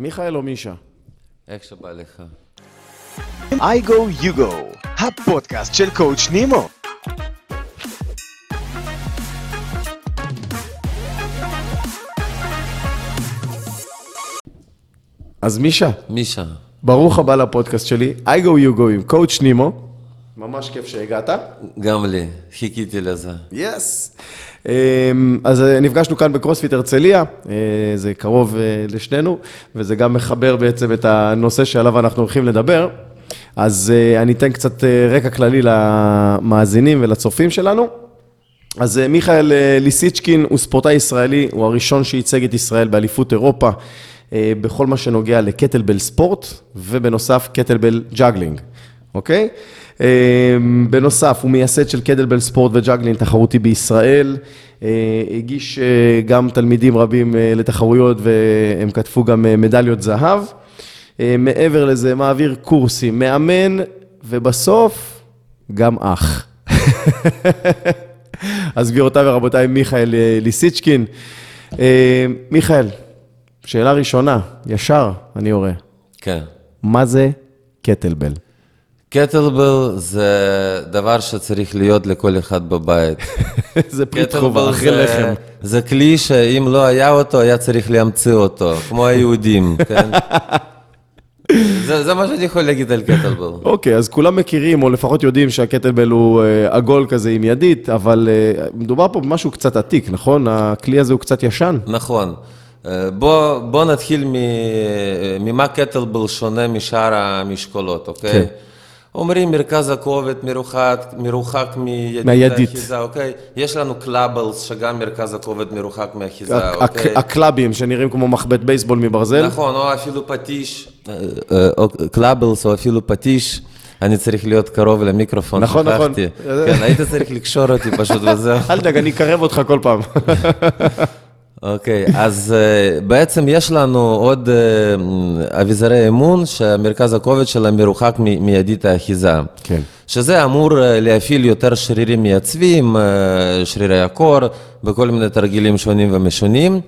מיכאל או מישה? איך שבא לך. I go you go, הפודקאסט של קואוצ' נימו. אז מישה, מישה, ברוך הבא לפודקאסט שלי, I go you go עם קואוצ' נימו. ממש כיף שהגעת. גם לי, חיכיתי לזה. יס. אז אה, נפגשנו כאן בקרוספיט הרצליה, אה, זה קרוב אה, לשנינו, וזה גם מחבר בעצם את הנושא שעליו אנחנו הולכים לדבר. אז אני אתן קצת רקע כללי למאזינים ולצופים שלנו. אז מיכאל ליסיצ'קין הוא ספורטאי ישראלי, הוא הראשון שייצג את ישראל באליפות אירופה בכל מה שנוגע ל kettlebell sport, ובנוסף kettlebell juggling, אוקיי? אמ, בנוסף, הוא מייסד של קדלבל ספורט וג'אגלין תחרותי בישראל, אה, הגיש אה, גם תלמידים רבים אה, לתחרויות והם כתבו גם מדליות זהב. מעבר לזה, מעביר קורסים, מאמן, ובסוף, גם אח. אז גבירותיי ורבותיי, מיכאל ליסיצ'קין. מיכאל, שאלה ראשונה, ישר, אני יורה. כן. מה זה קטלבל? קטלבל זה דבר שצריך להיות לכל אחד בבית. זה פריט חובה, אחרי לחם. זה כלי שאם לא היה אותו, היה צריך להמציא אותו, כמו היהודים, כן? זה, זה מה שאני יכול להגיד על קטלבל. אוקיי, okay, אז כולם מכירים, או לפחות יודעים שהקטלבל הוא uh, עגול כזה עם ידית, אבל uh, מדובר פה במשהו קצת עתיק, נכון? הכלי הזה הוא קצת ישן. נכון. Uh, בוא, בוא נתחיל ממה קטלבל שונה משאר המשקולות, אוקיי? Okay? כן. Okay. אומרים מרכז הכובד מרוחק, מרוחק מידית מהידית. האחיזה, אוקיי? יש לנו clubbells, שגם מרכז הכובד מרוחק מאחיזה, אוקיי? הקלאבים שנראים כמו מחבט בייסבול מברזל. נכון, או אפילו פטיש, אה, אה, או clubbells או אפילו פטיש. אני צריך להיות קרוב למיקרופון, נכון, נכון. כן, היית צריך לקשור אותי פשוט וזהו. אל תדאג, אני אקרב אותך כל פעם. אוקיי, okay, אז uh, בעצם יש לנו עוד uh, אביזרי אמון שמרכז הכובד שלה מרוחק מיידית האחיזה. כן. שזה אמור uh, להפעיל יותר שרירים מייצבים, uh, שרירי הקור, בכל מיני תרגילים שונים ומשונים.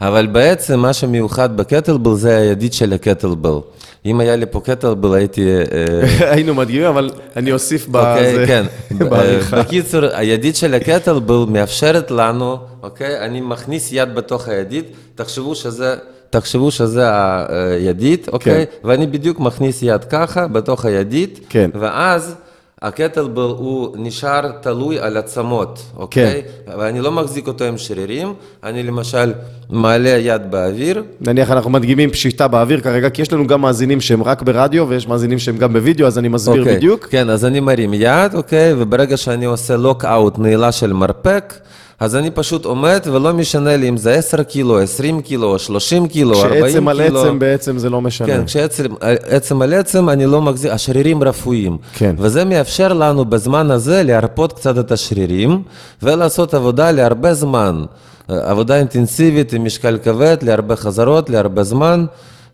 אבל בעצם מה שמיוחד בקטלבל זה הידית של הקטלבל. אם היה לי פה קטלבל הייתי... אה, היינו מדגימים, אבל אני אוסיף אוקיי, כן. בעריכה. בקיצור, הידית של הקטלבל מאפשרת לנו, אוקיי? אני מכניס יד בתוך הידית, תחשבו שזה... תחשבו שזה הידית, אוקיי? כן. ואני בדיוק מכניס יד ככה בתוך הידית, כן. ואז... הקטלבל הוא נשאר תלוי על עצמות, אוקיי? כן. ואני לא מחזיק אותו עם שרירים, אני למשל מעלה יד באוויר. נניח אנחנו מדגימים פשיטה באוויר כרגע, כי יש לנו גם מאזינים שהם רק ברדיו ויש מאזינים שהם גם בווידאו, אז אני מסביר אוקיי. בדיוק. כן, אז אני מרים יד, אוקיי? וברגע שאני עושה לוק-אאוט, נעילה של מרפק, אז אני פשוט עומד, ולא משנה לי אם זה 10 קילו, 20 קילו, 30 קילו, 40 קילו. כשעצם על עצם בעצם זה לא משנה. כן, כשעצם על עצם אני לא מחזיק, השרירים רפואיים. כן. וזה מאפשר לנו בזמן הזה להרפות קצת את השרירים, ולעשות עבודה להרבה זמן. עבודה אינטנסיבית עם משקל כבד, להרבה חזרות, להרבה זמן.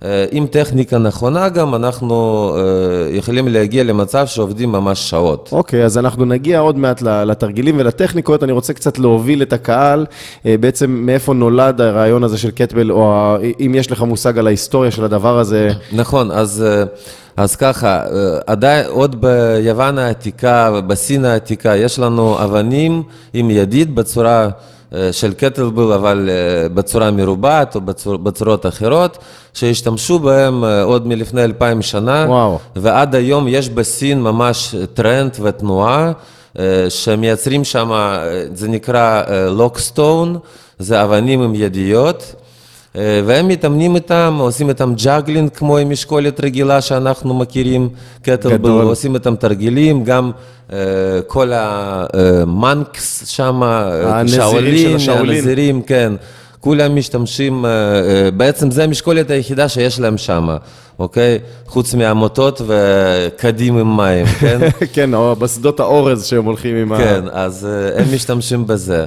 אה, עם טכניקה נכונה גם, אנחנו אה, יכולים להגיע למצב שעובדים ממש שעות. אוקיי, okay, אז אנחנו נגיע עוד מעט לתרגילים ולטכניקות. אני רוצה קצת להוביל את הקהל, אה, בעצם מאיפה נולד הרעיון הזה של קטבל, או אם יש לך מושג על ההיסטוריה של הדבר הזה. נכון, אז... אז ככה, עדיין, עוד ביוון העתיקה, בסין העתיקה, יש לנו אבנים עם ידית בצורה של קטלבל, אבל אה, בצורה מרובעת או בצור, בצורות אחרות, שהשתמשו בהם אה, עוד מלפני אלפיים שנה, וואו. ועד היום יש בסין ממש טרנד ותנועה. שמייצרים שם, זה נקרא lock stone, זה אבנים עם ידיות. והם מתאמנים איתם, עושים איתם juggling כמו עם משקולת רגילה שאנחנו מכירים, קטלבל, עושים איתם תרגילים, גם אה, כל ה monks שם, שאולין, הנזירים, כן. כולם משתמשים, אה, אה, בעצם זה המשקולת היחידה שיש להם שם, אוקיי? חוץ מהמוטות וכדים עם מים, כן? כן, או בשדות האורז שהם הולכים עם כן, ה... כן, אז הם משתמשים בזה.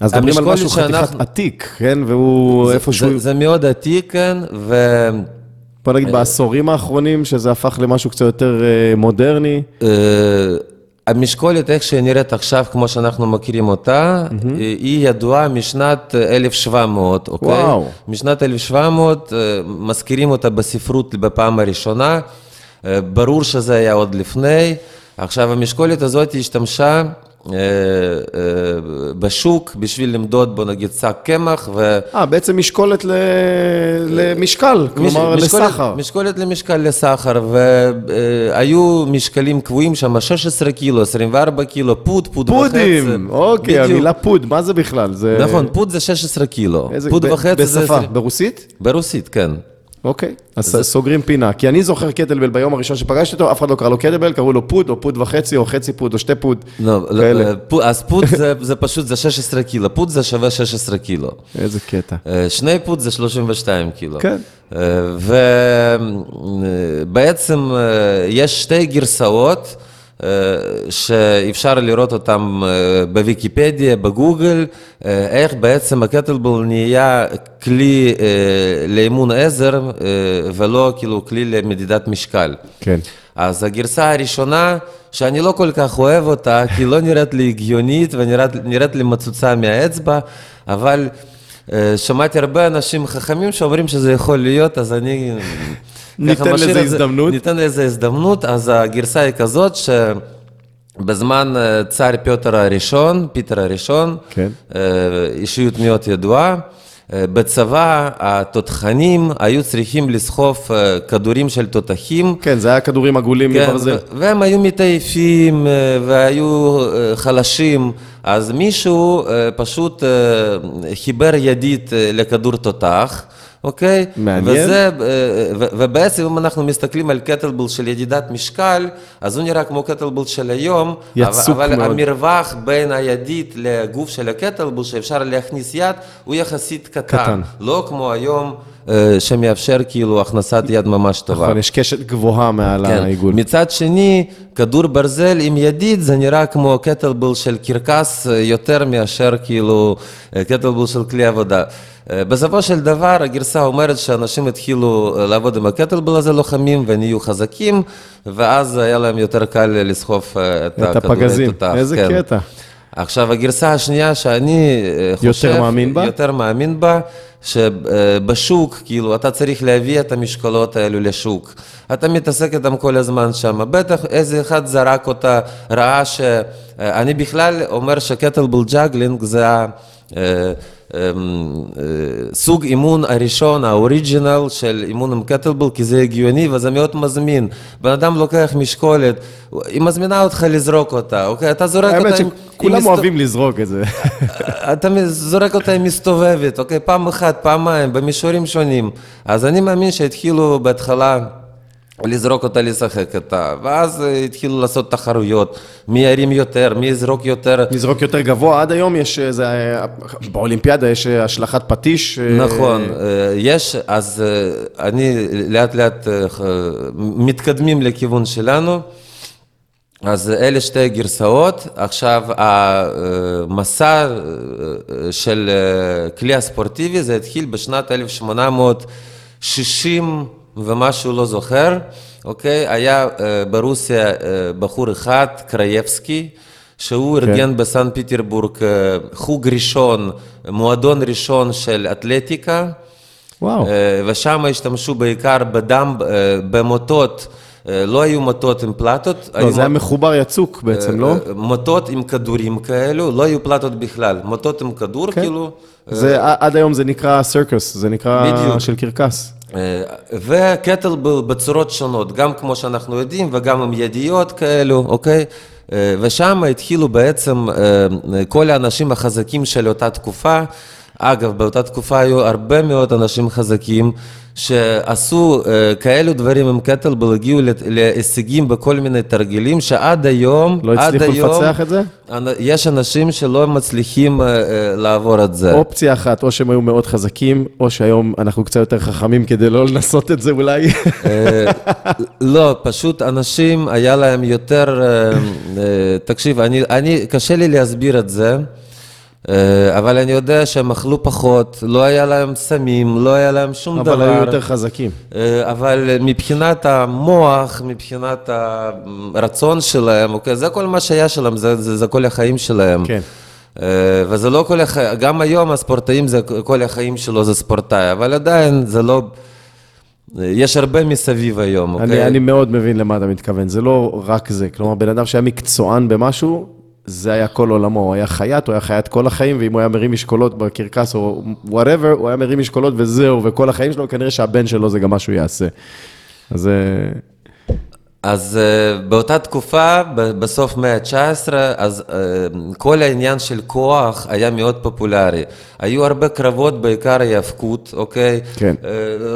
אז מדברים על משהו חתיכת עתיק, כן? והוא איפשהו... זה, זה מאוד עתיק, כן, ו... בוא נגיד בעשורים האחרונים, שזה הפך למשהו קצת יותר אה, מודרני. אה, המשקולת, איך שהיא נראית עכשיו, כמו שאנחנו מכירים אותה, היא ידועה משנת 1700, אוקיי? וואו. משנת 1700, אה, מזכירים אותה בספרות בפעם הראשונה, ברור שזה היה עוד לפני. עכשיו, המשקולת הזאת השתמשה בשוק בשביל למדוד, בוא נגיד, שק קמח, ו... אה, בעצם משקולת ל... למשקל, כלומר מש- משקולת- לסחר. משקולת למשקל לסחר, והיו משקלים קבועים שם 16 קילו, 24 קילו, פוד, פוד וחצי. פודים, אוקיי, בדיוק. המילה פוד, מה זה בכלל? זה... נכון, פוד זה 16 קילו, איזה- פוד ב- וחצי זה... בשפה, 20. ברוסית? ברוסית, כן. אוקיי, אז סוגרים פינה. כי אני זוכר קטלבל ביום הראשון שפגשתי אותו, אף אחד לא קרא לו קטלבל, קראו לו פוד, או פוד וחצי, או חצי פוד, או שתי פוד. לא, לא, כאלה. אה, פו- אז פוד זה, זה פשוט, זה 16 קילו, פוד זה שווה 16 קילו. איזה קטע. אה, שני פוד זה 32 קילו. כן. ובעצם יש שתי גרסאות אה, שאפשר לראות אותן אה, בוויקיפדיה, בגוגל, אה, איך בעצם הקטלבל נהיה כלי אה, לאימון עזר אה, ולא כאילו כלי למדידת משקל. כן. אז הגרסה הראשונה, שאני לא כל כך אוהב אותה, כי היא לא נראית לי הגיונית ונראית נראית לי מצוצה מהאצבע, אבל אה, שמעתי הרבה אנשים חכמים שאומרים שזה יכול להיות, אז אני... ניתן לזה הזדמנות. ניתן לזה הזדמנות, אז הגרסה היא כזאת שבזמן אה, צאר פיוטר הראשון, פיטר הראשון, כן. אה, אישיות מאוד ידועה. אה, בצבא התותחנים היו צריכים לסחוב כדורים של תותחים כן, זה היה כדורים עגולים כן, מברזל. והם היו מתעייפים והיו חלשים, אז מישהו אה, פשוט אה, חיבר ידית אה, לכדור תותח. אוקיי? מעניין. וזה, ו- ובעצם אם אנחנו מסתכלים על קטלבל של ידידת משקל, אז הוא נראה כמו קטלבל של היום, יצוק אבל, אבל מאוד. המרווח בין הידית לגוף של הקטלבל שאפשר להכניס יד, הוא יחסית קטן. קטן. לא כמו היום, שמאפשר כאילו הכנסת יד ממש טובה. נכון, יש קשת גבוהה מעל כן. העיגול. מצד שני, כדור ברזל עם ידית זה נראה כמו קטלבל של קרקס אה, יותר מאשר כאילו אה, קטלבל של כלי עבודה. אה, בסופו של דבר הגרסה אומרת שאנשים התחילו אה, לעבוד עם הקטלבל הזה לוחמים ונהיו חזקים, ואז היה להם יותר קל לסחוב אה, את, את הפגזים. תותח, איזה כן. קטע. עכשיו, הגרסה השנייה שאני אה, חושב... מאמין בה? יותר מאמין בה, שבשוק, כאילו, אתה צריך להביא את המשקולות האלו לשוק. אתה מתעסק איתם כל הזמן שם. בטח איזה אחד זרק אותה, ראה ש... אה, אני בכלל אומר ש kettlebell juggling זה ה... אה, אמ, אה, סוג אימון הראשון, ה original של אימון עם קטלבל, כי זה הגיוני וזה מאוד מזמין. בן אדם לוקח משקולת, היא מזמינה אותך לזרוק אותה, אוקיי? אתה זורק אותה... האמת שכולם אוהבים לזרוק את זה. אתה זורק אותה, היא מסתובבת, אוקיי? פעם אחת, פעמיים, במישורים שונים. אז אני מאמין שהתחילו בהתחלה לזרוק אותה, לשחק איתה, ואז אה, התחילו לעשות תחרויות, מי ירים יותר, מי יזרוק יותר. לזרוק יותר גבוה, עד היום יש איזה, אה, באולימפיאדה יש אה, השלכת פטיש. אה, נכון, אה, יש, אז אה, אני לאט לאט אה, מתקדמים לכיוון שלנו. אז אלה שתי גרסאות. עכשיו, המסע אה, של אה, כלי הספורטיבי, זה התחיל בשנת 1860 ומשהו, לא זוכר, אוקיי? היה אה, ברוסיה אה, בחור אחד, קרייבסקי, שהוא ארגן בסן פטרבורג אה, חוג ראשון, מועדון ראשון של אתלטיקה. וואו. אה, ושם השתמשו בעיקר בדם, אה, במוטות, לא היו מוטות עם פלטות, לא, היו זה היה מחובר יצוק בעצם, לא? אה, מוטות עם כדורים כאלו, לא היו פלטות בכלל, מוטות עם כדור, כן. כאילו, זה, ע- עד היום זה נקרא סרקוס, זה נקרא בדיוק. של קרקס. אה, וקטלבל בצורות שונות, גם כמו שאנחנו יודעים וגם עם ידיות כאלו, אוקיי? אה, ושם התחילו בעצם אה, כל האנשים החזקים של אותה תקופה. אגב, באותה תקופה היו הרבה מאוד אנשים חזקים שעשו אה, כאלו דברים עם קטלבל, הגיעו להישגים בכל מיני תרגילים שעד היום, לא עד הצליחו היום, לפצח את זה? יש אנשים שלא מצליחים אה, אה, לעבור את זה. אופציה אחת, או שהם היו מאוד חזקים, או שהיום אנחנו קצת יותר חכמים כדי לא לנסות את זה אולי. לא, פשוט אנשים, היה להם יותר... תקשיב, אני, אני, קשה לי להסביר את זה. אה, אבל אני יודע שהם אכלו פחות, לא היה להם סמים, לא היה להם שום דבר. אבל היו יותר חזקים. אה, אבל מבחינת המוח, מבחינת הרצון שלהם, אוקיי, זה כל מה שהיה שלהם, זה, זה, זה כל החיים שלהם. כן. אה, וזה לא כל החיים, גם היום הספורטאים, זה כל החיים שלו זה ספורטאי, אבל עדיין זה לא... יש הרבה מסביב היום, אוקיי? אני, אני מאוד מבין למה אתה מתכוון, זה לא רק זה. כלומר, בן אדם שהיה מקצוען במשהו, זה היה כל עולמו, הוא היה חייט, הוא היה חייט כל החיים, ואם הוא היה מרים משקולות בקרקס או whatever, הוא היה מרים משקולות וזהו, וכל החיים שלו, כנראה שהבן שלו זה גם מה שהוא יעשה. אז... אז uh, באותה תקופה, בסוף מאה ה-19, אז uh, כל העניין של כוח היה מאוד פופולרי. היו הרבה קרבות, בעיקר היאבקות, אוקיי? כן. Uh,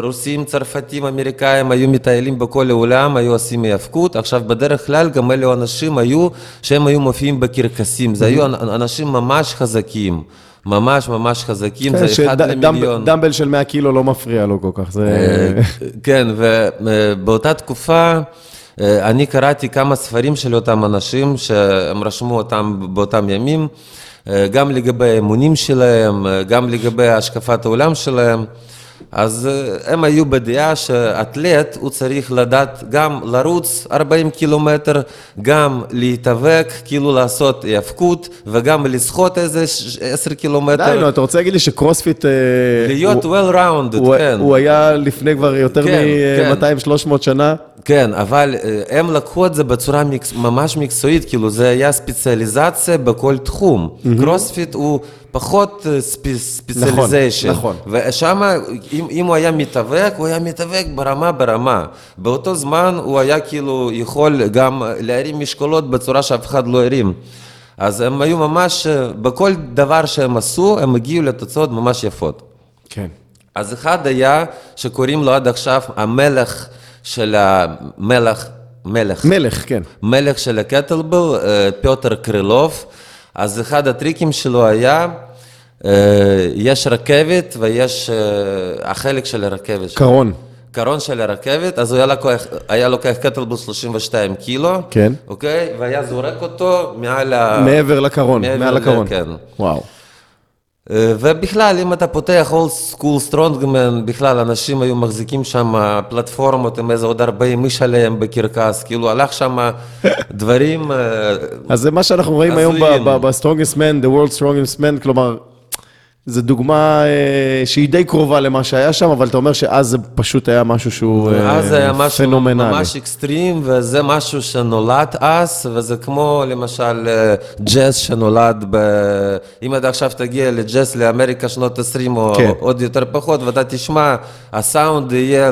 רוסים, צרפתים, אמריקאים היו מטיילים בכל העולם, היו עושים היאבקות. עכשיו, בדרך כלל גם אלו אנשים היו, שהם היו מופיעים בקרקסים. זה היו אנשים ממש חזקים. ממש ממש חזקים, כן, זה אחד למיליון. דמבל של 100 קילו לא מפריע לו כל כך, זה... כן, ובאותה תקופה... אה, אני קראתי כמה ספרים של אותם אנשים שהם רשמו אותם באותם ימים, אה, גם לגבי האמונים שלהם, אה, גם לגבי השקפת העולם שלהם. אז הם היו בדעה שאתלט הוא צריך לדעת גם לרוץ 40 קילומטר, גם להתאבק, כאילו לעשות היאבקות, וגם לשחות איזה 10 קילומטר. די, נו, אתה רוצה להגיד לי שקרוספיט... להיות הוא, well rounded, הוא, כן. הוא היה לפני כבר יותר כן, מ-200-300 כן. שנה? כן, אבל הם לקחו את זה בצורה מקס, ממש מקצועית, כאילו זה היה ספציאליזציה בכל תחום. Mm-hmm. קרוספיט הוא פחות ספציאליזיישן. נכון, נכון. ושם, אם, אם הוא היה מתאבק, הוא היה מתאבק ברמה ברמה. באותו זמן הוא היה כאילו יכול גם להרים משקולות בצורה שאף אחד לא הרים. אז הם היו ממש, בכל דבר שהם עשו, הם הגיעו לתוצאות ממש יפות. כן. אז אחד היה, שקוראים לו עד עכשיו המלך. של המלך, מלך. מלך, כן. מלך של הקטלבל, פיוטר קרילוב. אז אחד הטריקים שלו היה, יש רכבת ויש החלק של הרכבת. קרון. קרון של הרכבת, אז הוא היה לוקח, היה לוקח קטלבול 32 קילו, כן, אוקיי, והיה זורק אותו מעל ה... מעבר לקרון, מעבר מעל הקרון. כן. וואו. ובכלל, אם אתה פותח old school strongman, בכלל אנשים היו מחזיקים שם פלטפורמות עם איזה עוד 40 איש עליהם בקרקס, כאילו הלך שם דברים אז זה מה שאנחנו רואים היום ב-Strongest Man, The World Strongest Man, כלומר, זו דוגמה אה, שהיא די קרובה למה שהיה שם, אבל אתה אומר שאז זה פשוט היה משהו שהוא פנומנלי. אז זה היה משהו ממש אקסטרים, וזה משהו שנולד אז, וזה כמו למשל אה, ג'אז שנולד ב... אם אתה עכשיו תגיע לג'אז לאמריקה שנות 20 או כן. עוד יותר פחות, ואתה תשמע, הסאונד יהיה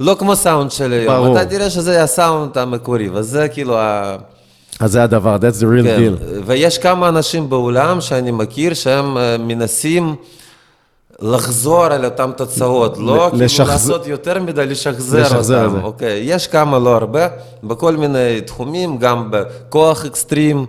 לא כמו סאונד של היום. ברור. אתה תראה שזה הסאונד המקורי, וזה כאילו ה... אז זה הדבר, that's the real כן, deal. ויש כמה אנשים בעולם שאני מכיר שהם אה, מנסים לחזור על אותן תוצאות, לא כאילו לשחז... לעשות יותר מדי, לשחזר, לשחזר אותם, אוקיי. יש כמה, לא הרבה, בכל מיני תחומים, גם בכוח אקסטרים.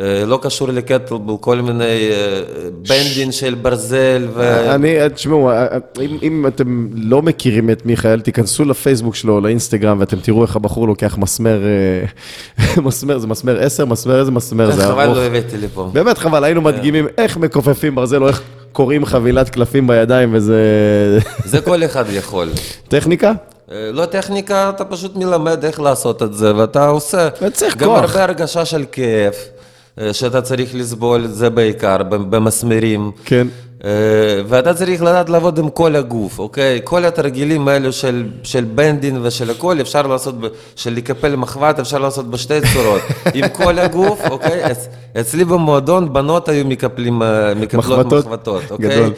אה, לא קשור לקטלבל, כל מיני אה, בנדין של ברזל ו... אני, תשמעו, אה, אם, אם אתם לא מכירים את מיכאל, תיכנסו לפייסבוק שלו, לאינסטגרם, ואתם תראו איך הבחור לוקח מסמר, מסמר, זה מסמר 10, מסמר איזה מסמר זה ארוך. חבל לא הבאתי לפה. באמת חבל, היינו מדגימים איך מכופפים ברזל, או איך קוראים חבילת קלפים בידיים, וזה... זה כל אחד יכול. טכניקה? לא טכניקה, אתה פשוט מלמד איך לעשות את זה, ואתה עושה. וצריך כוח. גם הרבה הרגשה של כאב. שאתה צריך לסבול, זה בעיקר, במסמרים. כן. ואתה צריך לדעת לעבוד עם כל הגוף, אוקיי? כל התרגילים האלו של, של בנדין ושל הכל, אפשר לעשות, של לקפל מחבת, אפשר לעשות בשתי צורות. עם כל הגוף, אוקיי? אצלי במועדון בנות היו מקפלים, מקפלות מחבטות, מחבטות אוקיי? גדול.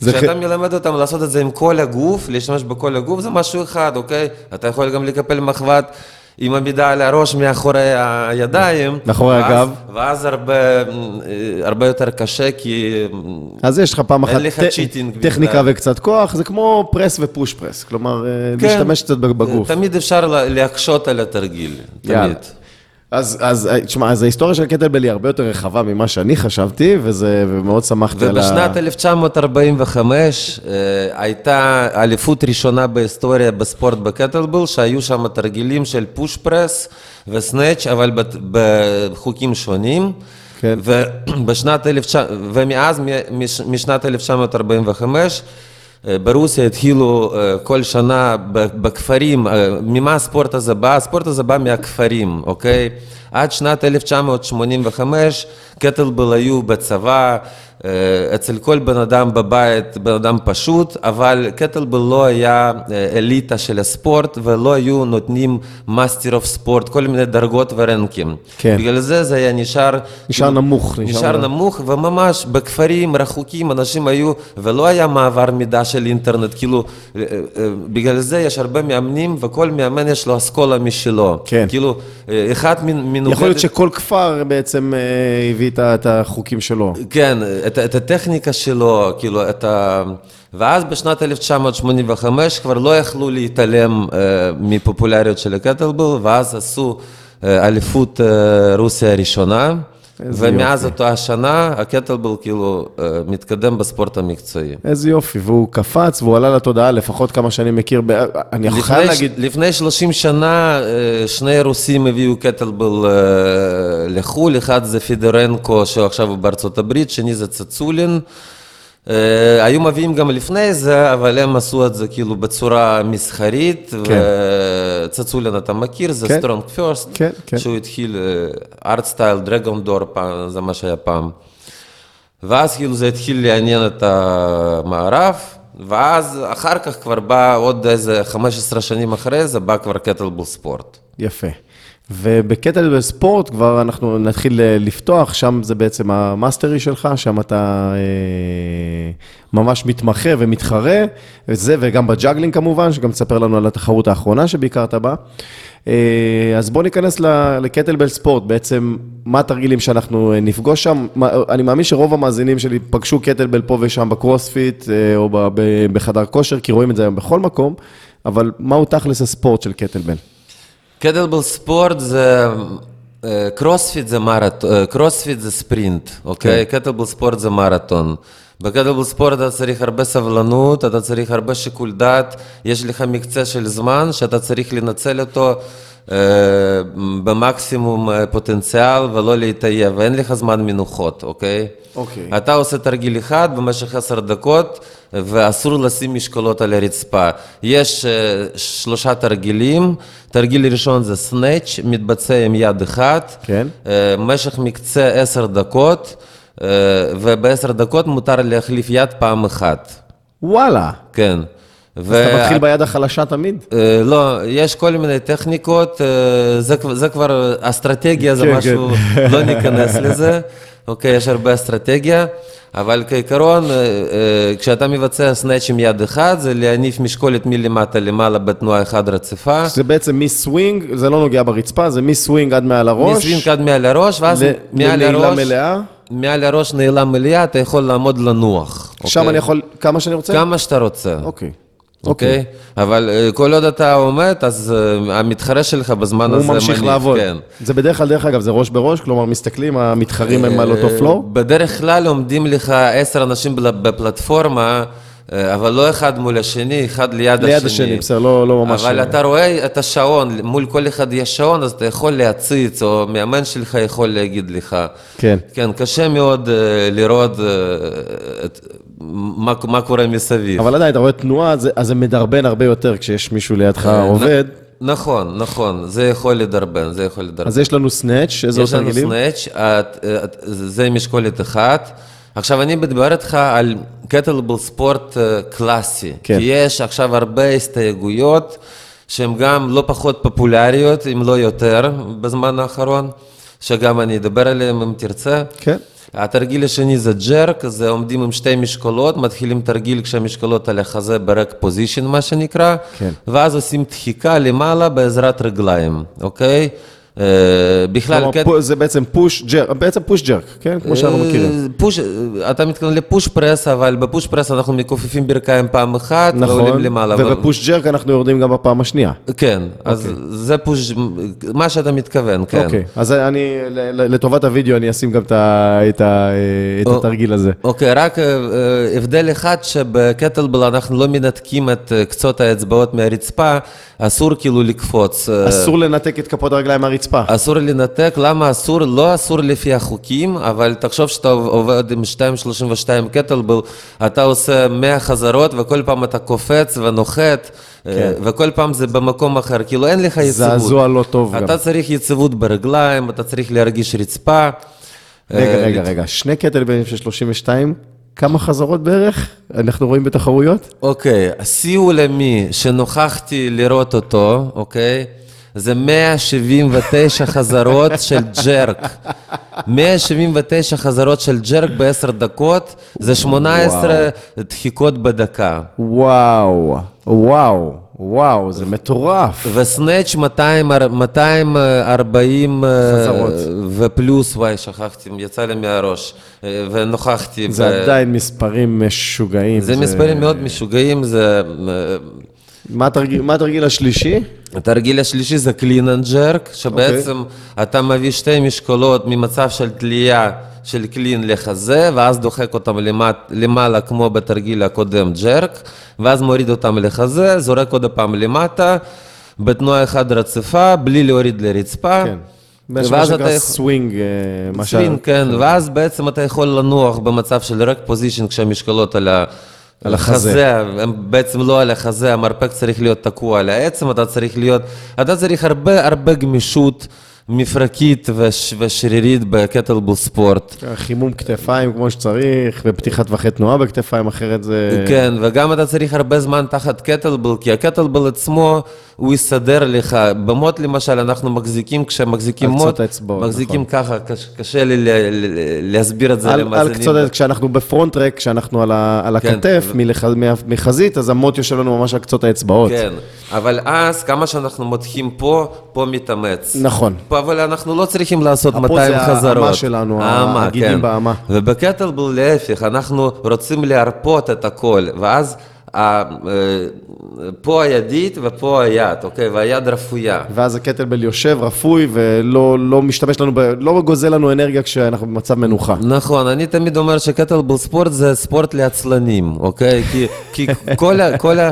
כשאתה ח... מלמד אותם לעשות את זה עם כל הגוף, להשתמש בכל הגוף, זה משהו אחד, אוקיי? אתה יכול גם לקפל מחבת. עם עמידה על הראש מאחורי הידיים. מאחורי הגב. ואז הרבה, הרבה יותר קשה, כי אז יש לך פעם אחת cheating. טכניקה וקצת כוח, זה כמו press ו push press, כלומר, כן, להשתמש קצת בגוף. תמיד אפשר להקשות על התרגיל, תמיד. אז, אז, תשמע, אז ההיסטוריה של קטלבל היא הרבה יותר רחבה ממה שאני חשבתי, וזה, ומאוד שמחתי על ה... ובשנת 1945 אה, הייתה אליפות ראשונה בהיסטוריה בספורט בקטלבל, שהיו שם תרגילים של push press וסנאץ', אבל בחוקים שונים. כן. ובשנת 1900, ומאז, מש- משנת 1945, אה, ברוסיה התחילו אה, כל שנה ב- בכפרים, אה, ממה הספורט הזה בא? הספורט הזה בא מהכפרים, אוקיי? עד שנת 1985 קטלבל היו בצבא, אה, אצל כל בן אדם בבית, בן אדם פשוט, אבל קטלבל לא היה אה, אליטה של הספורט ולא היו נותנים master of sport, כל מיני דרגות ו rankים. כן. בגלל זה זה היה נשאר... נשאר נמוך, נשאר נשאר נמוך. וממש בכפרים רחוקים אנשים היו, ולא היה מעבר מידע של אינטרנט, כאילו, אה, אה, בגלל זה יש הרבה מאמנים, וכל מאמן יש לו אסכולה משלו. כן. כאילו, אה, אחד מנוגד... יכול להיות שכל כפר בעצם אה, הביא את החוקים שלו. כן, את, את הטכניקה שלו, כאילו, את ה... ואז בשנת 1985 כבר לא יכלו להתעלם אה, מפופולריות של הקטלבל, ואז עשו אה, אליפות אה, רוסיה הראשונה, ומאז יופי. אותה השנה הקטלבל כאילו אה, מתקדם בספורט המקצועי. איזה יופי, והוא קפץ והוא עלה לתודעה, לפחות כמה שאני מכיר, ב... אני יכול לפני, להגיד, לפני 30 שנה אה, שני רוסים הביאו קטלבל אה, לחו"ל, אחד זה פידורנקו שעכשיו הוא בארצות הברית, שני זה צצולין. אה, היו מביאים גם לפני זה, אבל הם עשו את זה כאילו בצורה מסחרית, כן. וצצולין אתה מכיר, זה כן. StrongFirst, כן, כן. שהוא התחיל hardstyle, Dragon Door, זה מה שהיה פעם. ואז כאילו זה התחיל לעניין את המערב, ואז אחר כך כבר בא עוד איזה 15 שנים אחרי זה, בא כבר קטלבל ספורט. יפה. ובקטלבל ספורט כבר אנחנו נתחיל אה, לפתוח, שם זה בעצם ה mastery שלך, שם אתה אה, ממש מתמחה ומתחרה, וזה, וגם ב juggling כמובן, שגם תספר לנו על התחרות האחרונה שביקרת בה. אה, אז בוא ניכנס לקטלבל ספורט, בעצם מה התרגילים שאנחנו אה, נפגוש שם. אני מאמין שרוב המאזינים שלי פגשו קטלבל פה ושם בקרוספיט או בחדר כושר, כי רואים את זה היום בכל מקום, אבל מהו תכלס הספורט של קטלבל? קטלבל ספורט זה, קרוספיט זה מרתון, קרוספיט זה ספרינט, אוקיי? קטלבל ספורט זה מרתון. בקטלבל ספורט אתה צריך הרבה סבלנות, אתה צריך הרבה שיקול דעת, יש לך מקצה של זמן שאתה צריך לנצל אותו במקסימום אה, פוטנציאל ולא להתעייף, ואין לך זמן מנוחות, אוקיי? אוקיי. אתה עושה תרגיל אחד במשך עשר דקות, ואסור לשים משקולות על הרצפה. יש אה, שלושה תרגילים, תרגיל ראשון זה סנאץ', מתבצע עם יד אחת, כן. אה, משך מקצה עשר דקות, אה, ובעשר דקות מותר להחליף יד פעם אחת, וואלה. כן. אתה מתחיל ביד החלשה תמיד? אה, לא, יש כל מיני טכניקות, אה, זה, זה כבר אסטרטגיה, זה כן, משהו, לא ניכנס לזה, אוקיי, יש הרבה אסטרטגיה, אבל כעיקרון, אה, כשאתה מבצע סנאצ' עם יד אחת, זה להניף משקולת מלמטה למעלה בתנועה אחת רציפה, זה בעצם מסווינג, זה לא נוגע ברצפה, זה מסווינג עד מעל הראש. מסווינג עד מעל הראש, ואז ל- מעל לנעילה הראש, מלאה. מעל הראש נעילה מלאה, אתה יכול לעמוד לנוח. שם אוקיי? אני יכול, כמה שאני רוצה? כמה שאתה רוצה. אוקיי. אוקיי? אבל אה, כל עוד אתה עומד, אז אה, המתחרה שלך בזמן הוא הזה ממשיך מניף, לעבוד. כן. זה בדרך כלל, דרך אגב, זה ראש בראש, כלומר, מסתכלים, המתחרים הם על אותו פלור. בדרך כלל עומדים לך עשר אנשים בפלטפורמה, אה, אבל לא אחד מול השני, אחד ליד השני. ליד השני, בסדר, לא לא ממש... אבל אתה רואה את השעון, מול כל אחד יש שעון, אז אתה יכול להציץ, או מאמן שלך יכול להגיד לך. כן. כן, קשה מאוד אה, לראות אה, את- מה מה קורה מסביב. אבל עדיין, אתה רואה תנועה, זה- אז זה מדרבן הרבה יותר כשיש מישהו לידך אה, עובד. נכון, נכון, זה יכול לדרבן, זה יכול לדרבן. אז יש לנו סנאץ', איזה עוד יש לנו תרגילים? סנאץ', זה משקולת אחת. עכשיו, אני מדבר איתך על קטלבל ספורט קלאסי. כן. כי יש עכשיו הרבה הסתייגויות שהן גם לא פחות פופולריות, אם לא יותר, בזמן האחרון, שגם אני אדבר עליהן אם תרצה. כן. התרגיל השני זה ג'רק, זה עומדים עם שתי משקולות, מתחילים תרגיל כשהמשקולות על החזה ברק פוזיישן, מה שנקרא, כן. ואז עושים דחיקה למעלה בעזרת רגליים, אוקיי? אה, בכלל, כלומר, פה- זה בעצם פוש ג'רק, בעצם פוש ג'רק, כן? כמו שאנחנו מכירים. אה, פוש, אתה מתכוון לפוש פרס, אבל בפוש פרס אנחנו מכופפים ברכיים פעם אחת, נכון, ועולים למעלה. ובפוש ג'רק אנחנו יורדים גם בפעם השנייה. כן, אז זה פוש, מה שאתה מתכוון, כן. אוקיי, אז אני, לטובת הוידאו, אני אשים גם את התרגיל הזה. אוקיי, רק אה, הבדל אחד שבקטלבל אנחנו לא מנתקים את קצות האצבעות מהרצפה, אסור כאילו לקפוץ. אסור לנתק את כפות הרגליים מהרצפה. הרצפה. אסור לנתק, למה אסור? לא אסור לפי החוקים, אבל תחשוב שאתה עובד עם 2.32 קטלבל, אתה עושה 100 חזרות וכל פעם אתה קופץ ונוחת, כן. וכל פעם זה במקום אחר, כאילו אין לך יציבות. זעזוע לא טוב אתה גם. גם. צריך יציבות ברגליים, אתה צריך להרגיש רצפה. רגע, אה, רגע, רגע, שני קטלבלים של 32, כמה חזרות בערך אנחנו רואים בתחרויות? אוקיי, השיא עולמי שנוכחתי לראות אותו, אוקיי? זה 179 חזרות של ג'רק. 179 חזרות של ג'רק בעשר דקות, זה 18 דחיקות בדקה. וואו, וואו, וואו, זה מטורף. וסנאץ' 200, 240 אה, חזרות. ופלוס, וואי, שכחתי, יצא לי מהראש. אה, ונוכחתי. זה ב- עדיין מספרים משוגעים. זה מספרים מאוד משוגעים, זה... מה התרגיל- מה התרגיל השלישי? התרגיל השלישי זה clean and jerk, שבעצם אתה מביא שתי משקולות ממצב של תלייה של clean לחזה, ואז דוחק אותם למט, למעלה כמו בתרגיל הקודם jerk, ואז מוריד אותם לחזה, זורק עוד פעם למטה, בתנועה אחת רציפה, בלי להוריד לרצפה. כן. ואז אתה... סווינג, אה, מה סווינג, כן, ואז בעצם אתה יכול לנוח במצב של rack position כשהמשקולות על ה... על החזה. בעצם לא על החזה, המרפק צריך להיות תקוע על העצם, אתה צריך להיות, אתה צריך הרבה הרבה גמישות מפרקית וש, ושרירית בקטלבול ספורט. חימום כתפיים כמו שצריך, ופתיחת טווחי תנועה בכתפיים, אחרת זה... כן, וגם אתה צריך הרבה זמן תחת קטלבל, כי הקטלבל עצמו, הוא יסדר לך. במוט למשל, אנחנו מחזיקים, כשמחזיקים על מוט, האצבעות, מחזיקים נכון. ככה, קש, קשה לי ל, ל, להסביר את זה על, על למאזינים. קצות, כשאנחנו בפרונט טרק, כשאנחנו על, ה, על כן, הכתף, ו- מלח, מחזית, אז המוט יושב לנו ממש על קצות האצבעות. כן, אבל אז כמה שאנחנו מותחים פה, פה מתאמץ. נכון. פה, אבל אנחנו לא צריכים לעשות פה 200 זה חזרות. האמה שלנו, האמה, הגידים כן. באמה. ובקטלבל להפך, אנחנו רוצים להרפות את הכל, ואז אה, פה הידית ופה היד, אוקיי? והיד רפויה. ואז הקטלבל יושב רפוי ולא לא משתמש לנו, ב, לא גוזל לנו אנרגיה כשאנחנו במצב מנוחה. נכון, אני תמיד אומר שקטלבל ספורט זה ספורט לעצלנים, אוקיי? כי, כי כל, ה, כל, ה,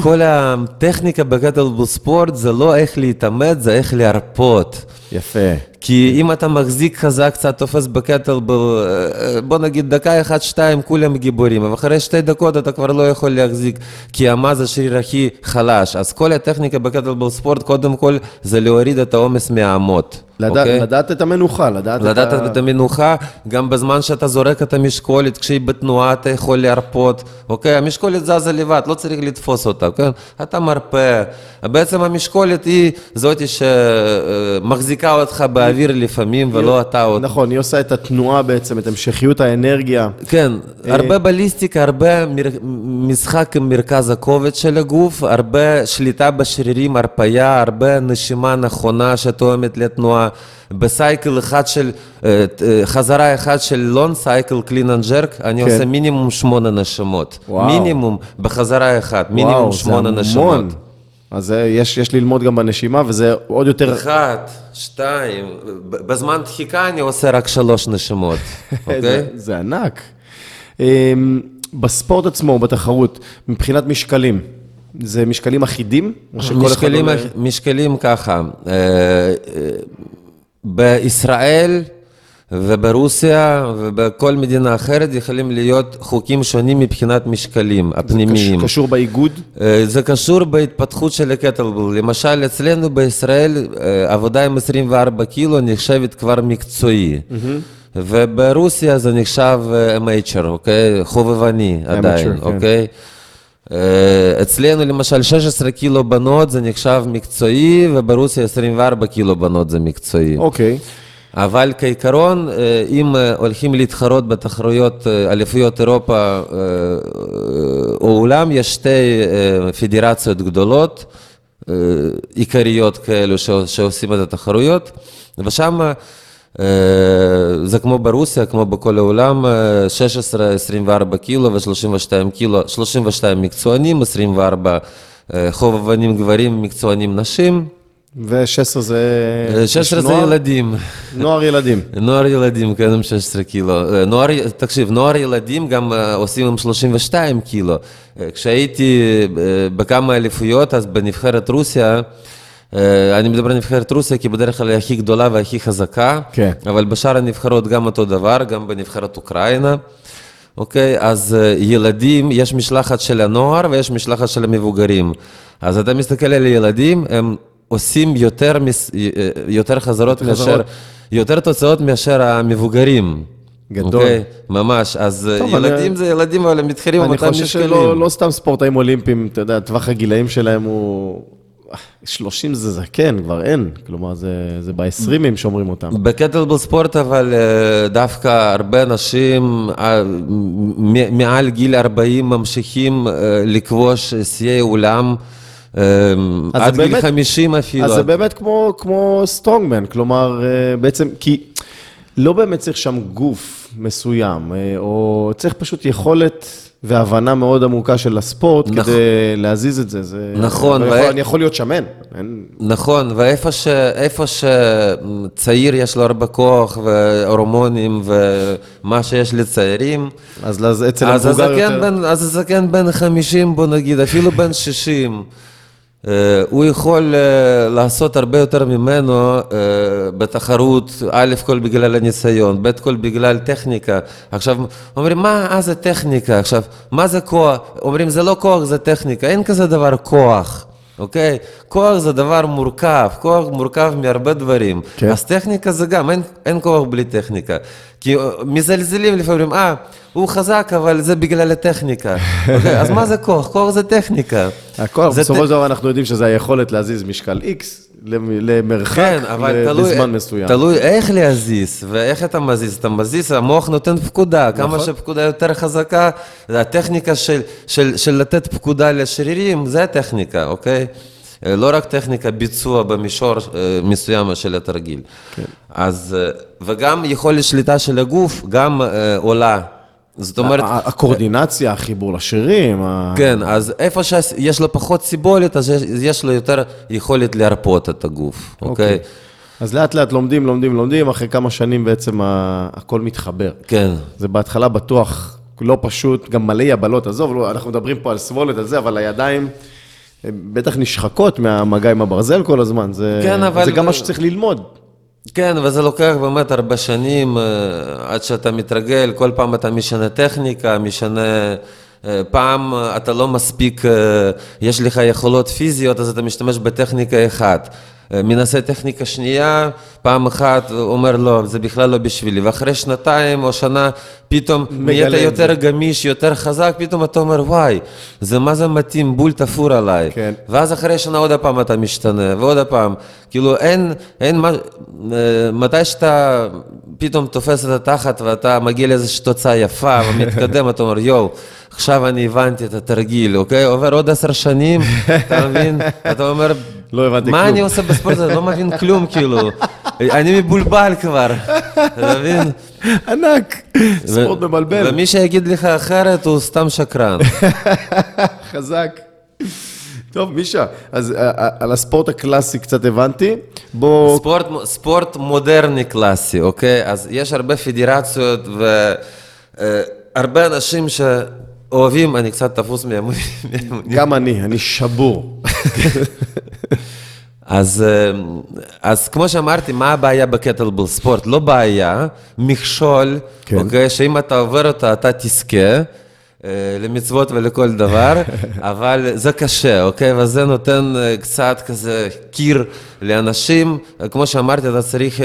כל הטכניקה בקטלבל ספורט זה לא איך להתאמץ, זה איך להרפות. יפה. כי אם אתה מחזיק חזק, קצת תופס בקטלבל, אה, בוא נגיד דקה אחת, שתיים, כולם גיבורים, אבל אחרי שתי דקות אתה כבר לא יכול להחזיק, כי המה זה השריר הכי חלש. אז כל הטכניקה בקטלבל ספורט, קודם כל, זה להוריד את העומס מהאמות. לדע, אוקיי? לדעת את המנוחה, לדעת, לדעת את ה... את המנוחה, גם בזמן שאתה זורק את המשקולת, כשהיא בתנועה אתה יכול להרפות, אוקיי? המשקולת זזה לבד, לא צריך לתפוס אותה, כן? אתה מרפה. בעצם המשקולת היא זאתי שמחזיקה אותך באוויר לפעמים, ולא אתה עוד. נכון, היא עושה את התנועה בעצם, את המשכיות האנרגיה. כן, הרבה בליסטיקה, הרבה. משחק עם מרכז הכובד של הגוף, הרבה שליטה בשרירים, הרפייה, הרבה נשימה נכונה שתואמת לתנועה. ב cycle אחד של, אה, אה, חזרה אחת של long cycle, clean and jerk, אני כן. עושה מינימום שמונה נשימות. מינימום בחזרה אחת, מינימום שמונה נשמות. אז יש, יש ללמוד גם בנשימה, וזה עוד יותר... אחת, שתיים, בזמן דחיקה אני עושה רק שלוש נשימות, אוקיי? זה, זה ענק. אמ, בספורט עצמו, בתחרות, מבחינת משקלים, זה משקלים אחידים? או שכל אחד משקלים, עולה- משקלים ככה, אה, אה, בישראל וברוסיה ובכל מדינה אחרת יכולים להיות חוקים שונים מבחינת משקלים הפנימיים. קש- קשור באיגוד? אה, זה קשור בהתפתחות של הקטלבל. למשל, אצלנו בישראל אה, עבודה עם 24 קילו נחשבת כבר מקצועי. וברוסיה זה נחשב אה, amateur, אוקיי? חובבני עדיין, כן. אוקיי? אה, אצלנו למשל 16 קילו בנות זה נחשב מקצועי, וברוסיה 24 קילו בנות זה מקצועי. אוקיי. אבל כעיקרון, אה, אם אה, הולכים להתחרות בתחרויות אה, אליפויות אירופה או עולם, יש שתי פדרציות גדולות, עיקריות כאלו שעושים את התחרויות, ושם זה כמו ברוסיה, כמו בכל העולם, אה, 16, 24 קילו ו-32 קילו, 32 מקצוענים, 24 אה, חובבנים גברים, מקצוענים נשים, ו-16 זה... אה, 16 זה נוער- ילדים. נוער ילדים. נוער ילדים, כן, עם 16 קילו. אה, נוער, תקשיב, נוער ילדים גם אה, עושים עם 32 קילו. אה, כשהייתי בכמה אליפויות, אז בנבחרת רוסיה, אני מדבר על נבחרת רוסיה, כי בדרך כלל היא הכי גדולה והכי חזקה, כן. אבל בשאר הנבחרות גם אותו דבר, גם בנבחרת אוקראינה. אוקיי, אז ילדים, יש משלחת של הנוער ויש משלחת של המבוגרים. אז אתה מסתכל על ילדים, הם עושים יותר, מס, אה, יותר חזרות מאשר, חזרות. יותר תוצאות מאשר המבוגרים. גדול. אוקיי? ממש, אז אה, טוב, ילדים אני- זה ילדים, אבל הם מתחילים אני במאתיים חושב משקלים. שלא לא סתם ספורטאים אולימפיים, אתה יודע, טווח הגילאים שלהם הוא... 30 זה זקן, כבר אין. כלומר, זה, זה ב-20 שומרים אותם. בקטלבל ספורט, אבל אה, דווקא הרבה אנשים מעל גיל 40 ממשיכים לכבוש שיאי עולם, עד זה גיל באמת- 50 אפילו. אז זה באמת כמו, כמו סטרונגמן, כלומר, אה, בעצם, כי לא באמת צריך שם גוף מסוים, אה, או צריך פשוט יכולת והבנה מאוד עמוקה של הספורט נכון. כדי להזיז את זה. זה נכון, אני ו- יכול, אני יכול להיות שמן. אין... נכון, ואיפה ש... שצעיר יש לו הרבה כוח והורמונים ומה שיש לצעירים, אז אצל המבוגר יותר... בן, אז הזקן בן 50, בוא נגיד, אפילו בן 60, אה, הוא יכול אה, לעשות הרבה יותר ממנו אה, בתחרות, א' כל בגלל הניסיון, ב' כל בגלל טכניקה. עכשיו, אומרים, מה אה, זה טכניקה? עכשיו, מה זה כוח? אומרים, זה לא כוח, זה טכניקה. אין כזה דבר כוח. אוקיי? כוח זה דבר מורכב, כוח מורכב מהרבה דברים. כן. אז טכניקה זה גם, אין, אין כוח בלי טכניקה. כי אה, מזלזלים לפעמים, אה, הוא חזק, אבל זה בגלל הטכניקה. אוקיי, אז מה זה כוח? כוח זה טכניקה. הכוח, בסופו של דבר אנחנו יודעים שזה היכולת להזיז משקל X למרחק כן, אבל תלוי, בזמן מסוים. תלוי איך להזיז ואיך אתה מזיז. אתה מזיז, המוח נותן פקודה. כמה נכון. שפקודה יותר חזקה, הטכניקה של, של, של לתת פקודה לשרירים, זה הטכניקה, אוקיי? אה, לא רק טכניקה, ביצוע במישור אה, מסוים של התרגיל. כן. אז, אה, וגם יכולת שליטה של הגוף גם עולה. זאת אומרת, ה- הקואורדינציה, החיבור לשרירים, ה- כן, אז איפה שיש לו פחות סיבולת, אז יש- לו יותר יכולת להרפות את הגוף, אוקיי? אז לאט לאט לומדים, לומדים, לומדים, אחרי כמה שנים בעצם הכל מתחבר. כן. זה בהתחלה בטוח לא פשוט, גם מלא יבלות, עזוב, לא, אנחנו מדברים פה על סבולת, על זה, אבל הידיים בטח נשחקות מהמגע עם הברזל כל הזמן, זה, כן, אבל- זה גם מה שצריך ללמוד. כן, וזה לוקח באמת הרבה שנים אה, עד שאתה מתרגל, כל פעם אתה משנה טכניקה, משנה... אה, פעם אה, אתה לא מספיק, יש לך יכולות פיזיות, אז אתה משתמש בטכניקה אחת. אה, מנסה טכניקה שנייה, פעם אחת אומר לא, זה בכלל לא בשבילי. ואחרי שנתיים או שנה, פתאום נהיית את זה. יותר גמיש, יותר חזק, פתאום אתה אומר, וואי, זה מה זה מתאים, בול תפור עליי. כן. ואז אחרי שנה עוד פעם אתה משתנה, ועוד פעם. כאילו אין, אין מה, אה, מתי שאתה פתאום תופס את התחת ואתה מגיע לאיזושהי תוצאה יפה ומתקדם, אתה אומר, יואו, עכשיו אני הבנתי את התרגיל, אוקיי? עובר עוד עשר שנים, אתה מבין? אתה אומר, לא הבנתי מה כלום." אני עושה בספורט הזה? לא מבין כלום, כאילו. אני מבולבל כבר, אתה מבין? ענק, ספורט מבלבל, ומי שיגיד לך אחרת הוא סתם שקרן. חזק. טוב, מישה, אז ה- ה- על הספורט הקלאסי קצת הבנתי. בוא... ספורט, ספורט מודרני קלאסי, אוקיי? אז יש הרבה פדרציות והרבה אנשים שאוהבים, אני קצת תפוס מהמונים. גם אני, אני שבור. אז, אה, אז כמו שאמרתי, מה הבעיה בקטלבל ספורט? לא בעיה, מכשול, כן. אוקיי? שאם אתה עובר אותה, אתה תזכה. אה, למצוות ולכל דבר, אבל זה קשה, אוקיי? וזה נותן אה, קצת כזה קיר לאנשים. אה, כמו שאמרתי, אתה צריך